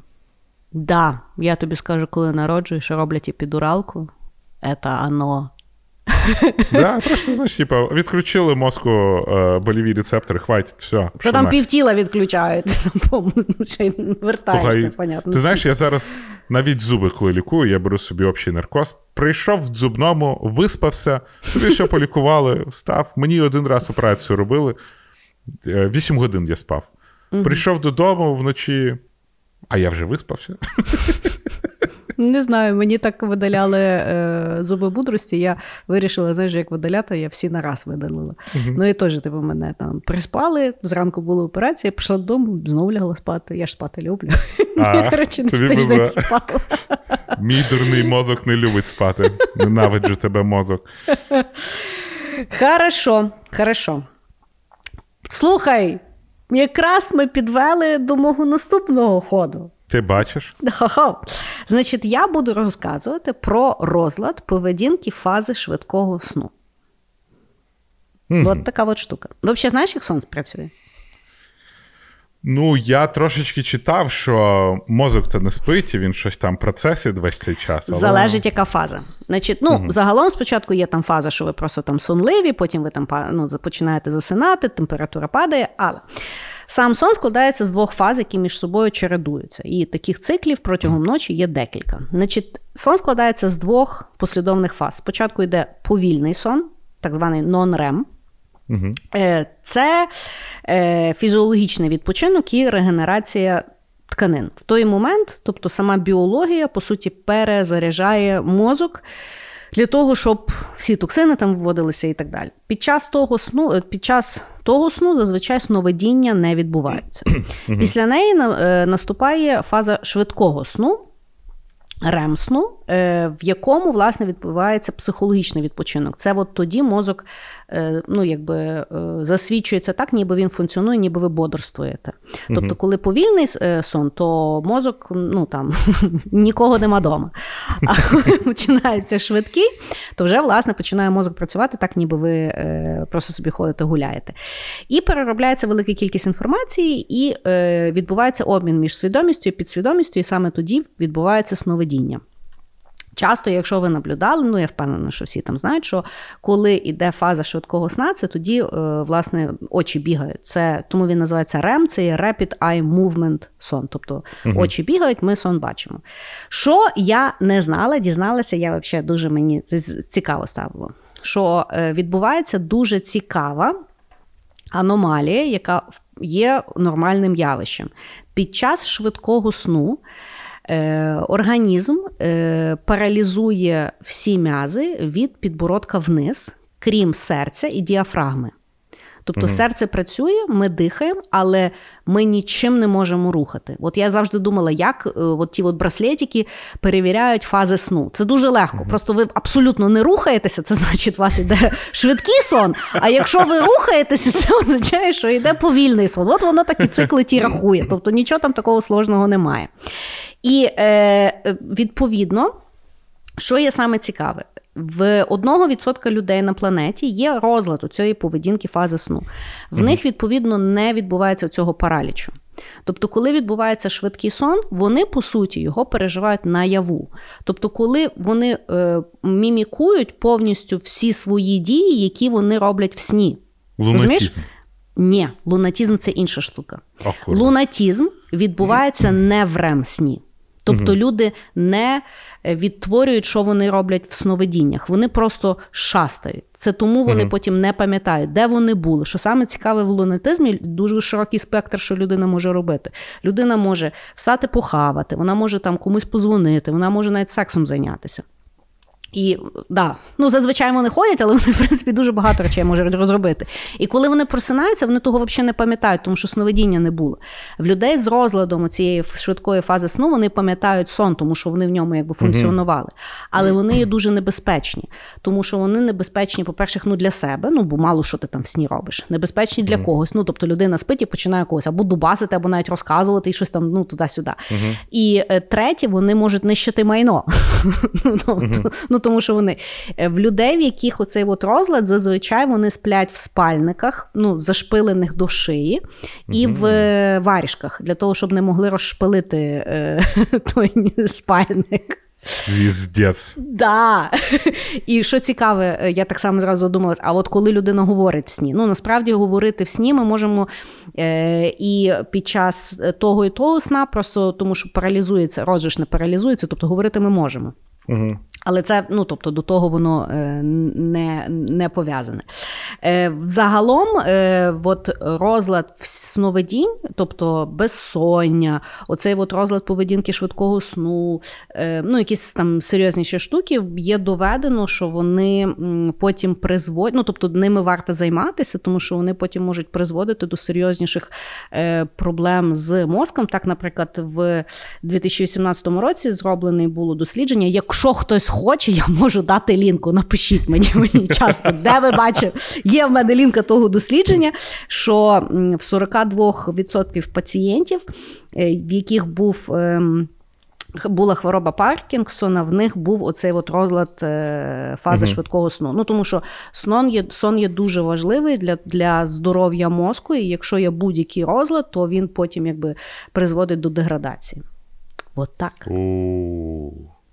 Да, я тобі скажу, коли народжуєш, роблять епідуралку. Это оно. <laughs> Да, просто, знаєш, типа, відключили мозку е, боліві рецептори, хватить, все. Що там півтіла відключають, <laughs> ще вертаєш, непонятно. Ти знаєш, я зараз навіть зуби, коли лікую, я беру собі общий наркоз. Прийшов в зубному, виспався, тобі що полікували, встав. Мені один раз операцію робили. Е, Вісім годин я спав. Прийшов додому вночі, а я вже виспався. Не знаю, мені так видаляли е, зуби мудрості. Я вирішила, знаєш, як видаляти, я всі на раз видалила. Uh-huh. Ну і теж, типу, мене там приспали, зранку була операція, пішла додому, знову лягла спати. Я ж спати люблю. А, я, коротше, не тиждень спала. Мій дурний мозок не любить спати. Ненавиджу тебе мозок. Хорошо, хорошо. Слухай, якраз ми підвели до мого наступного ходу. Ти бачиш? Ха-ха. Значить, я буду розказувати про розлад поведінки фази швидкого сну. Mm-hmm. От така от штука. Взагалі знаєш, як сон спрацює? Ну, я трошечки читав, що мозок то не спить, і він щось там процесить весь цей час. Але... Залежить, яка фаза. Значить, ну, mm-hmm. загалом спочатку є там фаза, що ви просто там сонливі, потім ви там ну, починаєте засинати, температура падає, але. Сам сон складається з двох фаз, які між собою чередуються. І таких циклів протягом ночі є декілька. Значить, сон складається з двох послідовних фаз. Спочатку йде повільний сон, так званий нон-рем. Угу. Це е, фізіологічний відпочинок і регенерація тканин. В той момент, тобто сама біологія, по суті, перезаряджає мозок для того, щоб всі токсини там вводилися і так далі. Під час того сну, е, під час того сну зазвичай сновидіння не відбувається. Після неї е, наступає фаза швидкого сну. Ремсну, е, в якому власне відбувається психологічний відпочинок. Це от тоді мозок Е, ну, якби е, засвідчується так, ніби він функціонує, ніби ви бодрствуєте. Тобто, коли повільний сон, то мозок ну там <laughs> нікого нема вдома. А коли <laughs> починається швидкий, то вже власне починає мозок працювати так, ніби ви просто собі ходите, гуляєте. І переробляється велика кількість інформації, і відбувається обмін між свідомістю і підсвідомістю, і саме тоді відбувається сновидіння. Часто, якщо ви наблюдали, ну я впевнена, що всі там знають, що коли йде фаза швидкого сна, це тоді, е, власне, очі бігають. Це Тому він називається REM, це є Rapid Eye Movement сон. Тобто угу. очі бігають, ми сон бачимо. Що я не знала, дізналася, я взагалі дуже мені цікаво ставило. Що е, відбувається дуже цікава аномалія, яка є нормальним явищем. Під час швидкого сну. Е, організм е, паралізує всі м'язи від підбородка вниз, крім серця і діафрагми. Тобто угу. серце працює, ми дихаємо, але ми нічим не можемо рухати. От я завжди думала, як е, от ті от браслетики перевіряють фази сну. Це дуже легко. Угу. Просто ви абсолютно не рухаєтеся, це значить, у вас йде швидкий сон. А якщо ви рухаєтеся, це означає, що йде повільний сон. От воно такі цикли ті рахує. Тобто нічого там такого сложного немає. І е, відповідно, що є саме цікаве, в 1% людей на планеті є розлад у цієї поведінки фази сну. В mm-hmm. них, відповідно, не відбувається цього паралічу. Тобто, коли відбувається швидкий сон, вони по суті його переживають наяву. Тобто, коли вони е, мімікують повністю всі свої дії, які вони роблять в сні. Лунатізм. Ні, лунатізм це інша штука. Ах, лунатізм відбувається <clears throat> не в рем сні. Тобто люди не відтворюють, що вони роблять в сновидіннях. Вони просто шастають. Це тому вони угу. потім не пам'ятають, де вони були. Що саме цікаве в лунатизмі, дуже широкий спектр, що людина може робити. Людина може встати похавати, вона може там комусь позвонити, вона може навіть сексом зайнятися. І да, ну зазвичай вони ходять, але вони, в принципі, дуже багато речей можуть розробити. І коли вони просинаються, вони того взагалі не пам'ятають, тому що сновидіння не було. В людей з розладом цієї швидкої фази сну вони пам'ятають сон, тому що вони в ньому якби функціонували. Але вони є дуже небезпечні, тому що вони небезпечні, по-перше, ну для себе, ну бо мало що ти там в сні робиш. Небезпечні для когось. Ну тобто людина спить і починає когось або дубасити, або навіть розказувати і щось там ну туди-сюди. І е, третє, вони можуть нищити майно. <laughs> Ну, тобто, ну тому що вони е, в людей, в яких оцей от розлад, зазвичай вони сплять в спальниках, ну зашпилених до шиї, і в е, варішках для того, щоб не могли розшпилити е, <laughs> той спальник. Звіздець. Да. І що цікаве, е, я так само зразу задумалась, а от коли людина говорить в сні, ну насправді говорити в сні ми можемо е, і під час того і того сна, просто тому що паралізується, розжиш не паралізується, тобто говорити ми можемо. Угу. Але це ну тобто до того воно е, не не пов'язане. Е, Взагалом, е, от розлад сновидінь, тобто безсоння, оцей от розлад поведінки швидкого сну, ну якісь там серйозніші штуки, є доведено, що вони потім призводять, ну тобто ними варто займатися, тому що вони потім можуть призводити до серйозніших проблем з мозком. Так, наприклад, в 2018 році зроблене було дослідження. Якщо хтось хоче, я можу дати лінку. Напишіть мені мені часто, де ви бачите. Є в мене лінка того дослідження, що в 42% пацієнтів, е, в яких був. Ем, була хвороба Паркінгсона, в них був оцей от розлад е, фази uh швидкого сну. Ну тому що сон є сон є дуже важливий для для здоров'я мозку, і якщо є будь-який розлад, то він потім якби призводить до деградації. От так. Uh.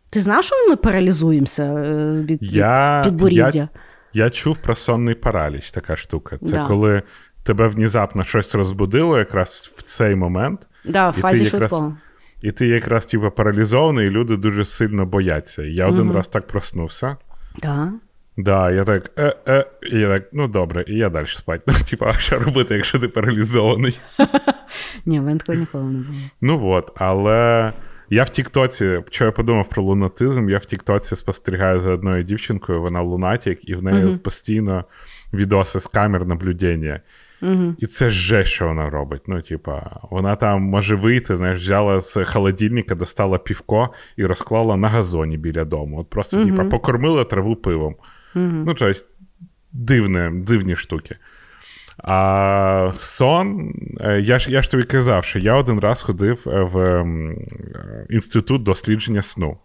Ти знав, що ми паралізуємося е, від я, підборіддя? Я, я чув про сонний параліч, така штука. Це да. коли тебе внезапно щось розбудило якраз в цей момент. Да, в фазі швидкого. І ти якраз типу, паралізований, і люди дуже сильно бояться. Я один раз так проснувся. Да. Да, я так, е, е, і я так, ну добре, і я далі спать. Ну, типа, а що робити, якщо ти паралізований? <laughs> Ні, в такого ніколи не було. Ну от, але я в Тіктоці, що я подумав про лунатизм, я в Тіктоці спостерігаю за одною дівчинкою, вона лунатік, і в неї uh-huh. постійно відоси з камер наблюдення. Uh-huh. І це же, що вона робить. Ну, типа, вона там може вийти, знаєш, взяла з холодильника, достала півко і розклала на газоні біля дому. От просто, uh-huh. типа, покормила траву пивом. Ну, тобто, дивне, дивні штуки. А сон, е, я ж я ж тобі казав, що я один раз ходив е, в інститут дослідження сну.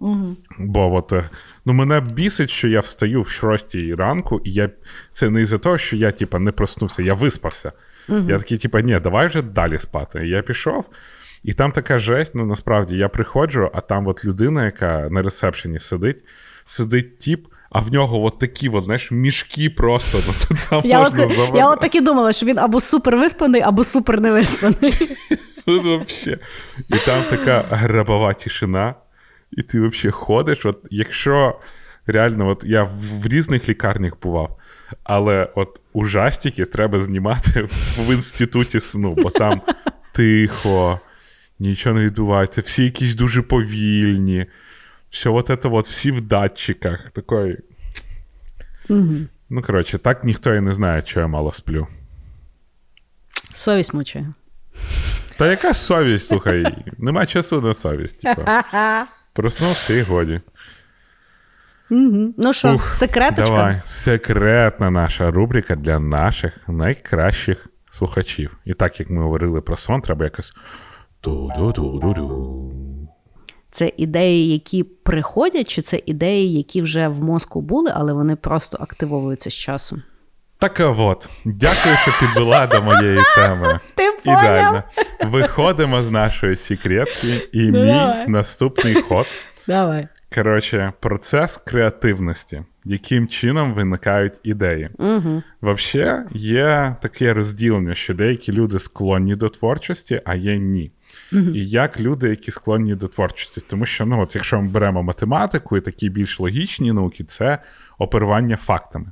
Угу. Бо от, е, ну, мене бісить, що я встаю в 6 ранку, і я це не із-за того, що я типа, не проснувся, я виспався. Угу. Я такий, типа, ні, давай вже далі спати. І я пішов, і там така жесть, ну насправді я приходжу, а там от людина, яка на ресепшені сидить, сидить тіп а в нього от такі, от, знаєш, мішки просто. Ну, там Я можна от, я от так і думала, що він або супер виспаний, або супер невиспаний. <laughs> Ну, і там така грабова тишина, і ти взагалі ходиш. От Якщо реально, от я в різних лікарнях бував, але от ужастики треба знімати <laughs> в інституті сну, бо там <laughs> тихо, нічого не відбувається, всі якісь дуже повільні все вот это вот всі в датчиках. Такой. Угу. Ну, коротше, так ніхто і не знає, що я мало сплю. Совість мучає. Та яка совість, слухай, нема часу на совість. Типа. <laughs> Проснувся і годі. Угу. Ну що, секреточка? Давай, секретна наша рубрика для наших найкращих слухачів. І так як ми говорили про сон, треба якось. Ту-ду-ду-ду-ду. Це ідеї, які приходять, чи це ідеї, які вже в мозку були, але вони просто активовуються з часом? Так от, дякую, що підвела до моєї <laughs> теми. Ти Ідеально. Виходимо з нашої секретки, і ну, мій давай. наступний ход. Давай. Коротше, процес креативності, яким чином виникають ідеї. Угу. Взагалі, є таке розділення, що деякі люди склонні до творчості, а є ні. І як люди, які склонні до творчості. Тому що, ну, от якщо ми беремо математику і такі більш логічні науки, це оперування фактами.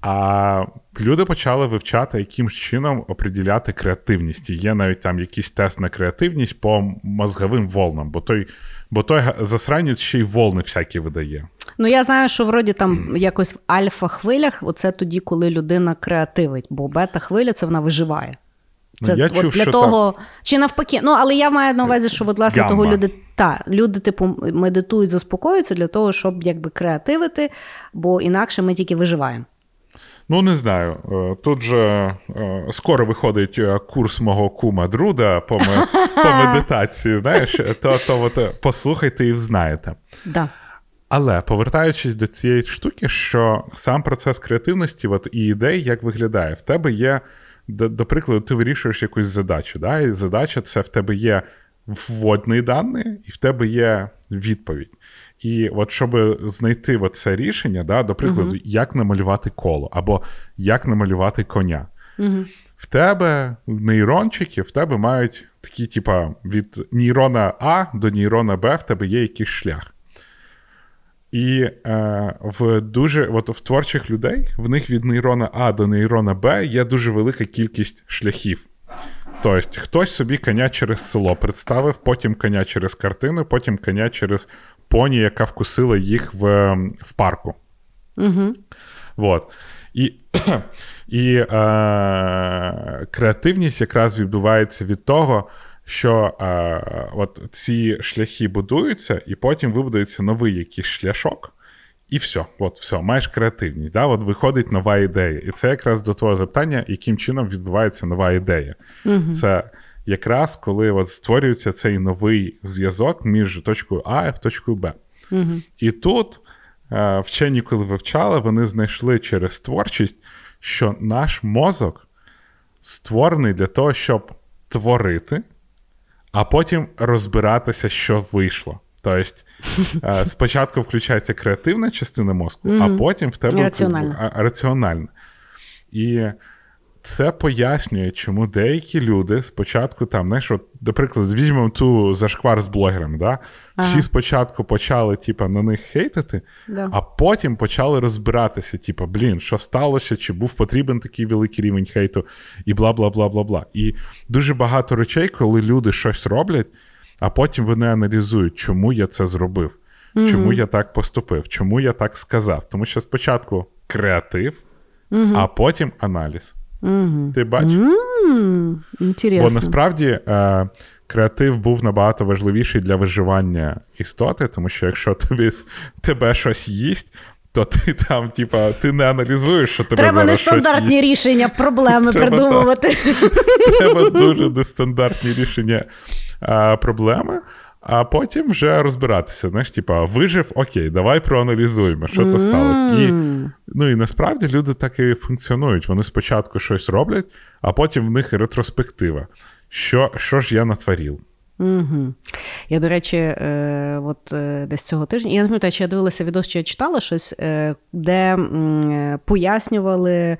А люди почали вивчати, яким чином оприділяти креативність. І є навіть там якийсь тест на креативність по мозговим волнам, бо той бо той засранець ще й волни всякі видає. Ну, я знаю, що вроді там якось в альфа-хвилях, оце тоді, коли людина креативить, бо бета-хвиля це вона виживає. Це Ну, я от чув, для що того, чи навпаки. Ну, але я маю на увазі, що от, власне Гамма. того люди, та, люди, типу, медитують, заспокоюються для того, щоб якби креативити, бо інакше ми тільки виживаємо. Ну, не знаю. Е, Тут же е, скоро виходить е, курс мого кума Друда по, <laughs> по медитації. Знаєш, то, то от, послухайте і знаєте. Да. Але повертаючись до цієї штуки, що сам процес креативності от, і ідей, як виглядає, в тебе є, до, до прикладу, ти вирішуєш якусь задачу. Да? І задача це в тебе є вводний даний, і в тебе є відповідь. І от щоб знайти це рішення, да, до прикладу, як намалювати коло, або як намалювати коня. В тебе нейрончики, в тебе мають такі, типа, від нейрона А до нейрона Б в тебе є якийсь шлях. І е, в дуже от в творчих людей в них від нейрона А до нейрона Б є дуже велика кількість шляхів. Тобто, хтось собі коня через село представив, потім коня через картину, потім коня через поні, яка вкусила їх в, в парку. Угу. Вот. І, <clears throat> і е, креативність якраз відбувається від того, що е, от ці шляхи будуються, і потім вибудується новий якийсь шляшок, і все, от все, маєш креативність. Да? От виходить нова ідея. І це якраз до твого запитання, яким чином відбувається нова ідея. Угу. Це якраз коли от створюється цей новий зв'язок між точкою А і точкою Б. Угу. І тут е, вчені, коли вивчали, вони знайшли через творчість, що наш мозок створений для того, щоб творити, а потім розбиратися, що вийшло. Тобто е, <laughs> спочатку включається креативна частина мозку, а потім в тебе Раціональна. раціональна. І це пояснює, чому деякі люди спочатку там, знаєш, от, до прикладу, візьмемо ту зашквар з блогерами, да? Ага. всі спочатку почали типа, на них хейтити, Да. а потім почали розбиратися, типа, блін, що сталося, чи був потрібен такий великий рівень хейту, і бла бла бла бла бла. І дуже багато речей, коли люди щось роблять, а потім вони аналізують, чому я це зробив, чому я так поступив, чому я так сказав. Тому що спочатку креатив, а потім аналіз. Угу. Ти бачиш? Інтересно. Бо насправді е, креатив був набагато важливіший для виживання істоти, тому що якщо тобі тебе щось їсть, то ти <laughs> там, типа, ти не аналізуєш, що тебе Треба зараз нестандартні їсть. рішення, проблеми <laughs> Треба, придумувати. Треба дуже нестандартні рішення а, проблеми, а потім вже розбиратися. Знаєш, типа, вижив, окей, давай проаналізуємо, що то сталося. І, ну і насправді люди так і функціонують. Вони спочатку щось роблять, а потім в них ретроспектива. Що, що ж я натворив? Угу. Я, до речі, е, от е, десь цього тижня, я не пам'ятаю, чи я дивилася відос, чи я читала щось, е, де пояснювали,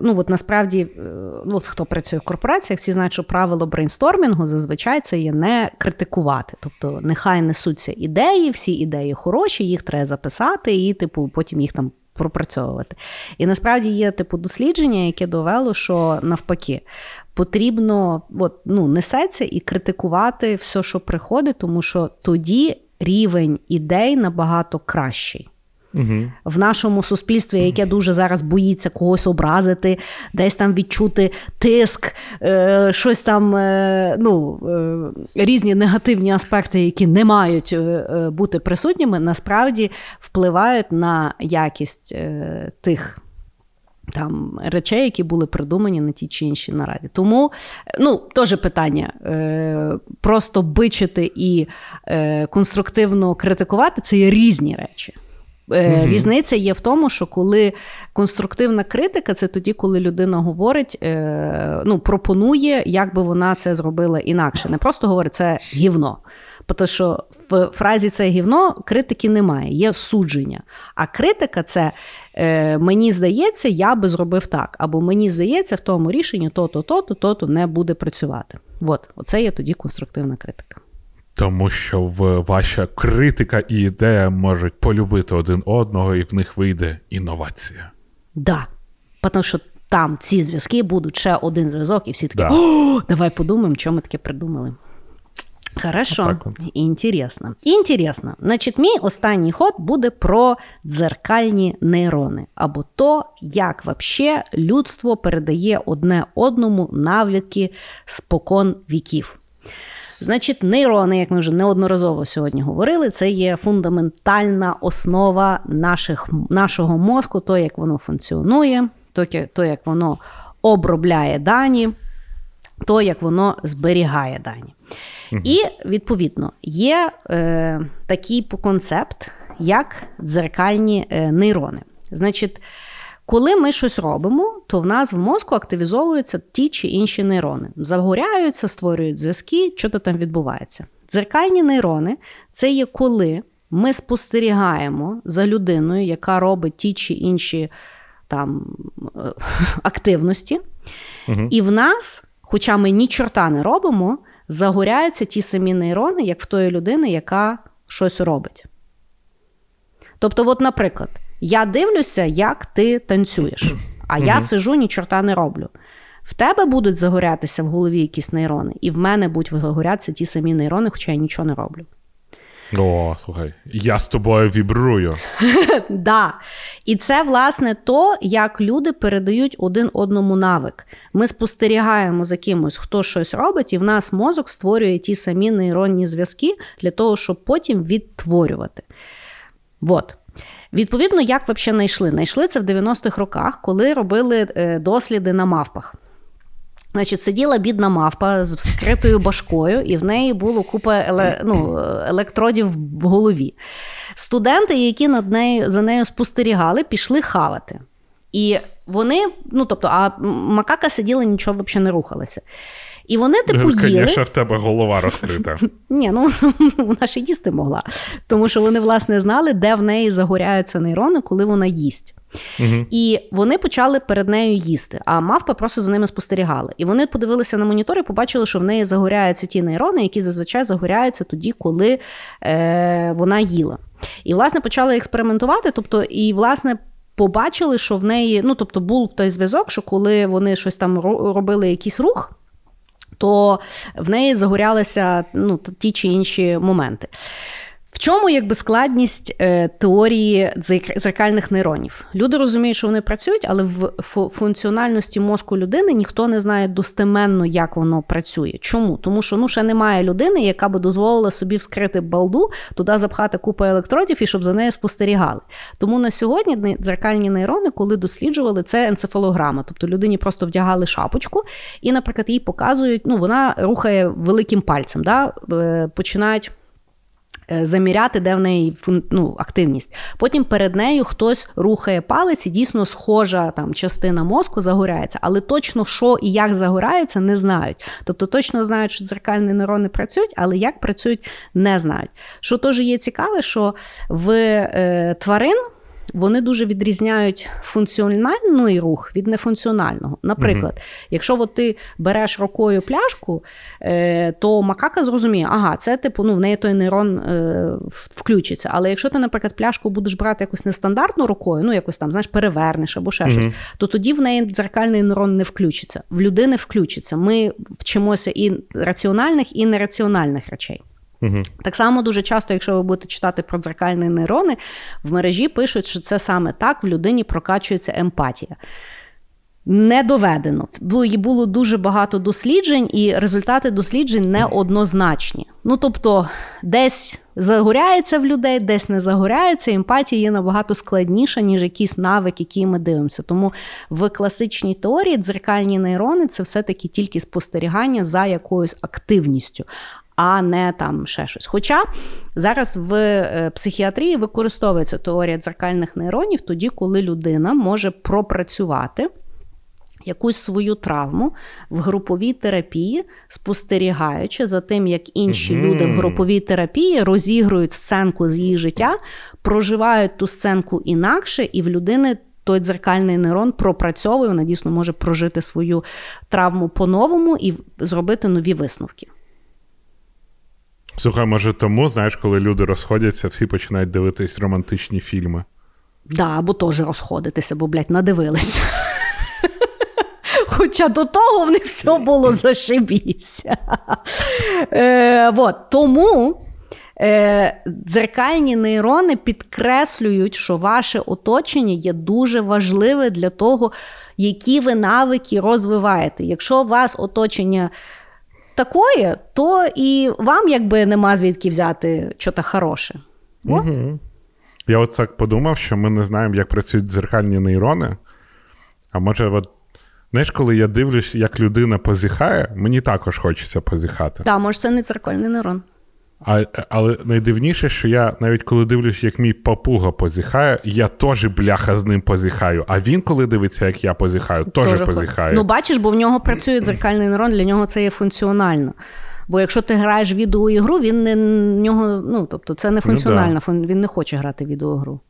ну от насправді, ну, хто працює в корпораціях, всі знають, що правило брейнстормінгу зазвичай це є не критикувати. Тобто, нехай несуться ідеї, всі ідеї хороші, їх треба записати, і, типу, потім їх там. Пропрацьовувати. І насправді є типу дослідження, яке довело, що навпаки потрібно от, ну, несеться і критикувати все, що приходить, тому що тоді рівень ідей набагато кращий. Угу. В нашому суспільстві, яке дуже зараз боїться когось образити, десь там відчути тиск, е, щось там, е, ну, е, різні негативні аспекти, які не мають бути присутніми, насправді впливають на якість е, тих. Там речей, які були придумані на тій чи іншій нараді. Тому ну, теж питання. Е, просто бичити і е, конструктивно критикувати це є різні речі. Е, Різниця є в тому, що коли конструктивна критика, це тоді, коли людина говорить, е, ну, пропонує, як би вона це зробила інакше. Не просто говорить, це гівно. Тому що в фразі це гівно критики немає, є судження. А критика це е, мені здається, я би зробив так. Або мені здається, в тому рішенні то-то, то-то, то-то не буде працювати. От, оце є тоді конструктивна критика. Тому що в ваша критика і ідея можуть полюбити один одного, і в них вийде інновація. Да. Тому що там ці зв'язки будуть ще один зв'язок, і всі такі, Да. о, давай подумаємо, що ми таке придумали. Хорошо, Отак от. інтересно. Інтересно. Значить, мій останній ход буде про дзеркальні нейрони, або то, як вообще людство передає одне одному навики спокон віків. Значить, нейрони, як ми вже неодноразово сьогодні говорили, це є фундаментальна основа наших, нашого мозку, то, як воно функціонує, то, то, як воно обробляє дані, то, як воно зберігає дані. І відповідно є е, такий концепт, як дзеркальні е, нейрони. Значить, коли ми щось робимо, то в нас в мозку активізовуються ті чи інші нейрони. Загоряються, створюють зв'язки, що то там відбувається. Дзеркальні нейрони це є коли ми спостерігаємо за людиною, яка робить ті чи інші там е, <laughs> активності, і в нас, хоча ми ні чорта не робимо, загоряються ті самі нейрони, як в тої людини, яка щось робить. Тобто, от, наприклад, я дивлюся, як ти танцюєш, а я сижу, ні чорта не роблю. В тебе будуть загорятися в голові якісь нейрони, і в мене будуть загорятися ті самі нейрони, хоча я нічого не роблю. О, слухай, я з тобою вібрую. <laughs> Да. І це, власне, то, як люди передають один одному навик. Ми спостерігаємо за кимось, хто щось робить, і в нас мозок створює ті самі нейронні зв'язки для того, щоб потім відтворювати. От. Відповідно, як взагалі знайшли? Знайшли це в 90-х роках, коли робили е, досліди на мавпах. Значить, сиділа бідна мавпа з вскритою башкою, і в неї було купа еле, ну, електродів в голові. Студенти, які над нею, за нею спостерігали, пішли хавати. І вони, ну тобто, а макака сиділа, нічого взагалі не рухалася. І вони, типу, їли. Звісно, в тебе голова розкрита. <laughs> Ні, ну <laughs> вона ще їсти могла. Тому що вони, власне, знали, де в неї загоряються нейрони, коли вона їсть. Угу. І вони почали перед нею їсти, а мавпа просто за ними спостерігала. І вони подивилися на монітор і побачили, що в неї загоряються ті нейрони, які зазвичай загоряються тоді, коли е, вона їла. І, власне, почали експериментувати. Тобто, і, власне, побачили, що в неї, ну тобто, був той зв'язок, що коли вони щось там робили якийсь рух. То в неї загорялися ну, ті чи інші моменти. В чому якби складність е, теорії дзеркальних нейронів? Люди розуміють, що вони працюють, але в фу- функціональності мозку людини ніхто не знає достеменно, як воно працює. Чому? Тому що ну ще немає людини, яка би дозволила собі вскрити балду, туди запхати купу електродів і щоб за нею спостерігали. Тому на сьогодні дзеркальні нейрони, коли досліджували, це енцефалограма. Тобто людині просто вдягали шапочку, і, наприклад, їй показують, ну вона рухає великим пальцем, да? е, починають заміряти, де в неї ну, активність. Потім перед нею хтось рухає палець, і дійсно схожа там частина мозку загоряється, але точно що і як загорається, не знають. Тобто точно знають, що дзеркальні нейрони працюють, але як працюють, не знають. Що теж є цікаве, що в е, тварин. Вони дуже відрізняють функціональний рух від нефункціонального. Наприклад, якщо от ти береш рукою пляшку, е, то макака зрозуміє, ага, це типу, ну в неї той нейрон е, включиться. Але якщо ти, наприклад, пляшку будеш брати якось нестандартно рукою, ну якось там знаєш, перевернеш або ще щось, то тоді в неї дзеркальний нейрон не включиться. В людини включиться. Ми вчимося і раціональних, і нераціональних речей. Угу. Так само дуже часто, якщо ви будете читати про дзеркальні нейрони, в мережі пишуть, що це саме так в людині прокачується емпатія. Не доведено. Було, було дуже багато досліджень, і результати досліджень неоднозначні. Ну тобто, десь загоряється в людей, десь не загоряється. Емпатія є набагато складніша, ніж якийсь навик, який ми дивимося. Тому в класичній теорії дзеркальні нейрони це все-таки тільки спостерігання за якоюсь активністю а не там ще щось. Хоча зараз в е, психіатрії використовується теорія дзеркальних нейронів тоді, коли людина може пропрацювати. Якусь свою травму в груповій терапії, спостерігаючи за тим, як інші Мгм. люди в груповій терапії розігрують сценку з її життя, проживають ту сценку інакше, і в людини той дзеркальний нейрон пропрацьовує, вона дійсно може прожити свою травму по-новому і зробити нові висновки. Слухай, може тому, знаєш, коли люди розходяться, всі починають дивитись романтичні фільми. Да, або теж розходитися, бо, блядь, надивилися. Хоча до того в них все було зашибісь. Е, вот. Тому е, дзеркальні нейрони підкреслюють, що ваше оточення є дуже важливе для того, які ви навики розвиваєте. Якщо у вас оточення такое, то і вам якби нема звідки взяти щось хороше. От. Я от так подумав, що ми не знаємо, як працюють дзеркальні нейрони. А може, от, знаєш, коли я дивлюсь, як людина позіхає, мені також хочеться позіхати. Так, може, це не дзеркальний нейрон. А, але найдивніше, що я навіть коли дивлюсь, як мій папуга позіхає, я теж бляха з ним позіхаю. А він, коли дивиться, як я позіхаю, теж позіхає. Ну, бачиш, бо в нього працює дзеркальний нейрон, для нього це є функціонально. Бо якщо ти граєш в відеоігру, він не в нього, ну тобто це не функціонально, фун- він не хоче грати в відеоігру.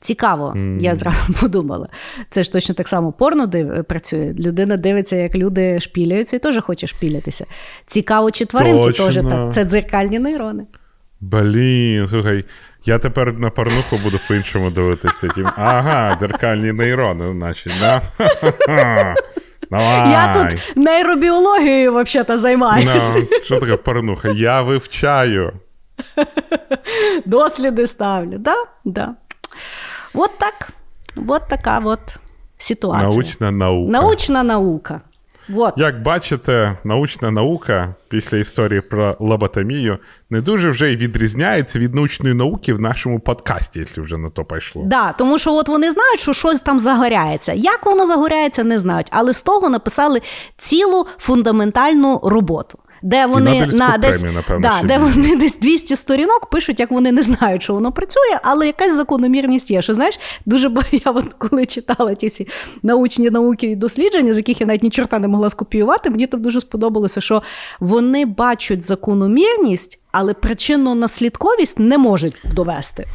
Цікаво, я зразу <laughs> подумала. Це ж точно так само порно див... працює. Людина дивиться, як люди шпіляються, і теж хоче шпілятися. Цікаво, чи тваринки теж так. Це дзеркальні нейрони. Блін, слухай, я тепер на порнуху буду по-іншому дивитись. Тоді. Ага, дзеркальні нейрони, значить, да? <laughs> Давай. Я тут нейробіологією взагалі займаюся. Ну, що таке порнуха? Я вивчаю. <laughs> Досліди ставлю. Да? Да. От так. От така от ситуація. Научна наука. Научна наука. Вот. Як бачите, научна наука після історії про лоботомію не дуже вже й відрізняється від научної науки в нашому подкасті, якщо вже на то пішло. Да, тому що от вони знають, що щось там загоряється. Як воно загоряється, не знають. Але з того написали цілу фундаментальну роботу. Де вони Нобелівську на десь, премію, напевно, да, де вони <laughs> десь 200 сторінок пишуть, як вони не знають, що воно працює, але якась закономірність є. Що знаєш, дуже <laughs> я от коли читала ті всі научні науки і дослідження, з яких я навіть ні чорта не могла скопіювати, мені там дуже сподобалося, що вони бачать закономірність, але причинно-наслідковість не можуть довести.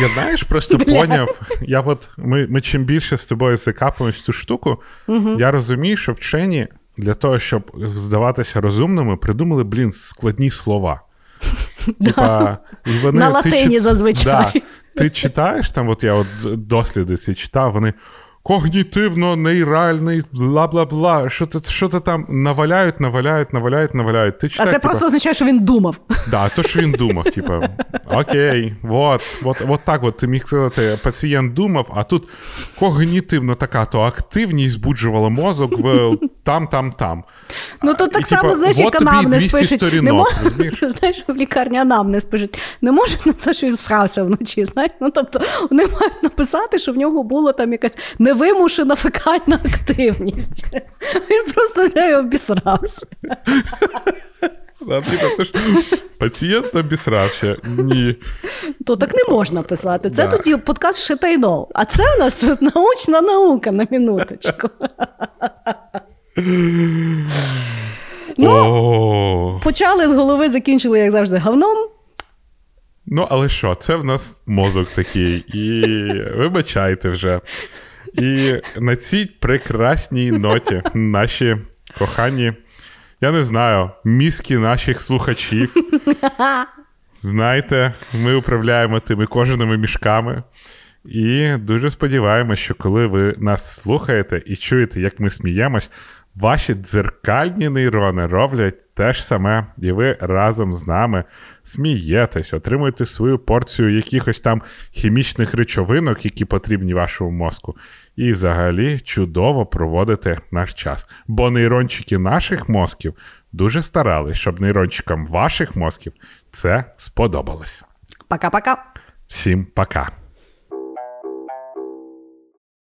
Я знаєш, просто <laughs> Бля. поняв. Я от ми, ми чим більше з тобою закапуємось цю штуку, я розумію, що вчені для того, щоб здаватися розумними, придумали, блін, складні слова. <laughs> Типа, і вони, На латині чит- зазвичай. Да, ти читаєш там, от я от досліди ці читав, вони когнітивно-нейральний, бла-бла-бла. Що то, що то там наваляють, наваляють, наваляють, наваляють. Ти А це типа, просто означає, що він думав. Да, то, що він думав, типу, окей, от, от, от так от ти міг сказати, пацієнт думав, а тут когнітивно така то активність збуджувала мозок в там, там, там. Ну то І, так типа, само, знаєш, от як анамнез пишуть. не мож... <laughs> Знаєш, в лікарні анамнез пишуть. Не можуть написати, що він срався вночі. Знаєш? Ну, тобто вони мають написати, що в нього була там якась невимушена фекальна активність. <laughs> Він просто взяв і обісрався. <laughs> Типу, пацієнт обісрався. Ні. То так не можна писати. Це Да. тоді подкаст Шитайнол. А це у нас тут научна наука на минуточку. Ну, почали з голови, закінчили, як завжди, говном. ну, але що, це в нас мозок такий. І вибачайте вже. І на цій прекрасній ноті наші кохані, я не знаю, мізки наших слухачів. <laughs> Знаєте, ми управляємо тими кожаними мішками. І дуже сподіваємося, що коли ви нас слухаєте і чуєте, як ми сміємось, ваші дзеркальні нейрони роблять те ж саме, і ви разом з нами смієтесь, отримуєте свою порцію якихось там хімічних речовинок, які потрібні вашому мозку, і взагалі чудово проводите наш час. Бо нейрончики наших мозків дуже старались, щоб нейрончикам ваших мозків це сподобалось. Пока-пока. Всім пока!